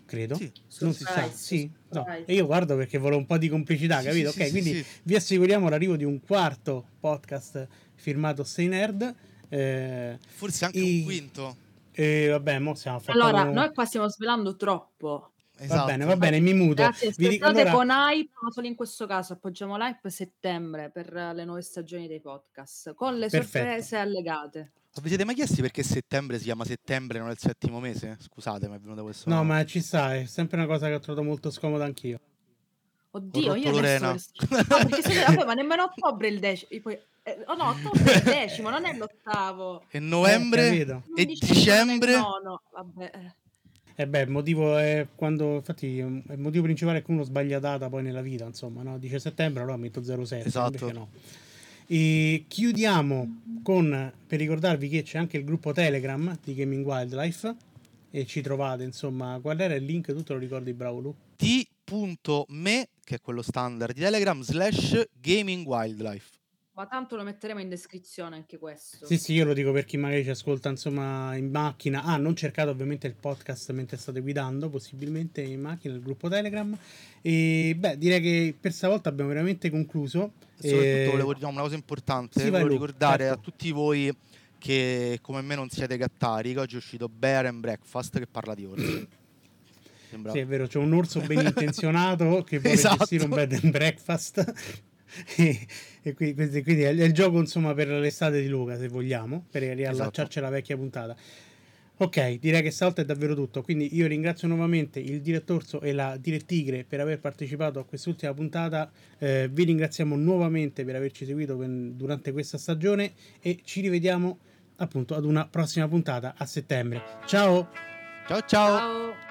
Credo. Sì, non si sa. Surprise, sì. No. e io guardo perché volevo un po' di complicità Sì, capito? sì, ok sì, quindi vi assicuriamo l'arrivo di un quarto podcast firmato Stay Nerd eh, Forse anche I- un quinto. e vabbè mo stiamo Allora, noi qua stiamo svelando troppo. Va Esatto. bene va bene mi muto Grazie, Vi dico- allora- con hype, ma solo in questo caso appoggiamo l'hype settembre per le nuove stagioni dei podcast, con le Perfetto. sorprese allegate. Vi siete mai chiesti perché settembre si chiama settembre e non il settimo mese? Scusate, mi è venuto questo. No, ma ci sta, è sempre una cosa che ho trovato molto scomoda anch'io. Oddio, io Lorena. adesso... No, perché se- vabbè, ma nemmeno ottobre è il decimo. Poi... eh, oh no, ottobre è il decimo, non è l'ottavo. E novembre Eh, e dicembre. è il nono. Vabbè. Eh. E beh, il motivo è quando, infatti, il motivo principale è che uno sbaglia data poi nella vita, insomma, no? Dice settembre, allora metto 07, Esatto. no. E chiudiamo con, per ricordarvi che c'è anche il gruppo Telegram di Gaming Wildlife e ci trovate, insomma, qual era il link, tu te lo ricordi, bravo Lu? t.me, che è quello standard di Telegram, slash gaming wildlife. Ma tanto lo metteremo in descrizione anche questo. Sì, sì, io lo dico per chi magari ci ascolta, insomma, in macchina. Ah, non cercate ovviamente il podcast mentre state guidando, possibilmente in macchina, il gruppo Telegram. E beh, direi che per stavolta abbiamo veramente concluso. E soprattutto E- volevo dire una cosa importante, Sì, volevo ricordare certo. a tutti voi che come me non siete gattari, che oggi è uscito Bear and Breakfast che parla di orsi. Sembra... Sì, è vero, c'è un orso ben intenzionato che vuole Esatto. gestire un bed and breakfast. e e qui- quindi, quindi è, è il gioco, insomma, per l'estate di Luca, se vogliamo, per riallacciarci Esatto. alla vecchia puntata. Ok, direi che stavolta è davvero tutto. Quindi io ringrazio nuovamente il direttorso e la direttigre per aver partecipato a quest'ultima puntata. Eh, vi ringraziamo nuovamente per averci seguito per- durante questa stagione e ci rivediamo appunto ad una prossima puntata a settembre. Ciao! Ciao ciao! Ciao.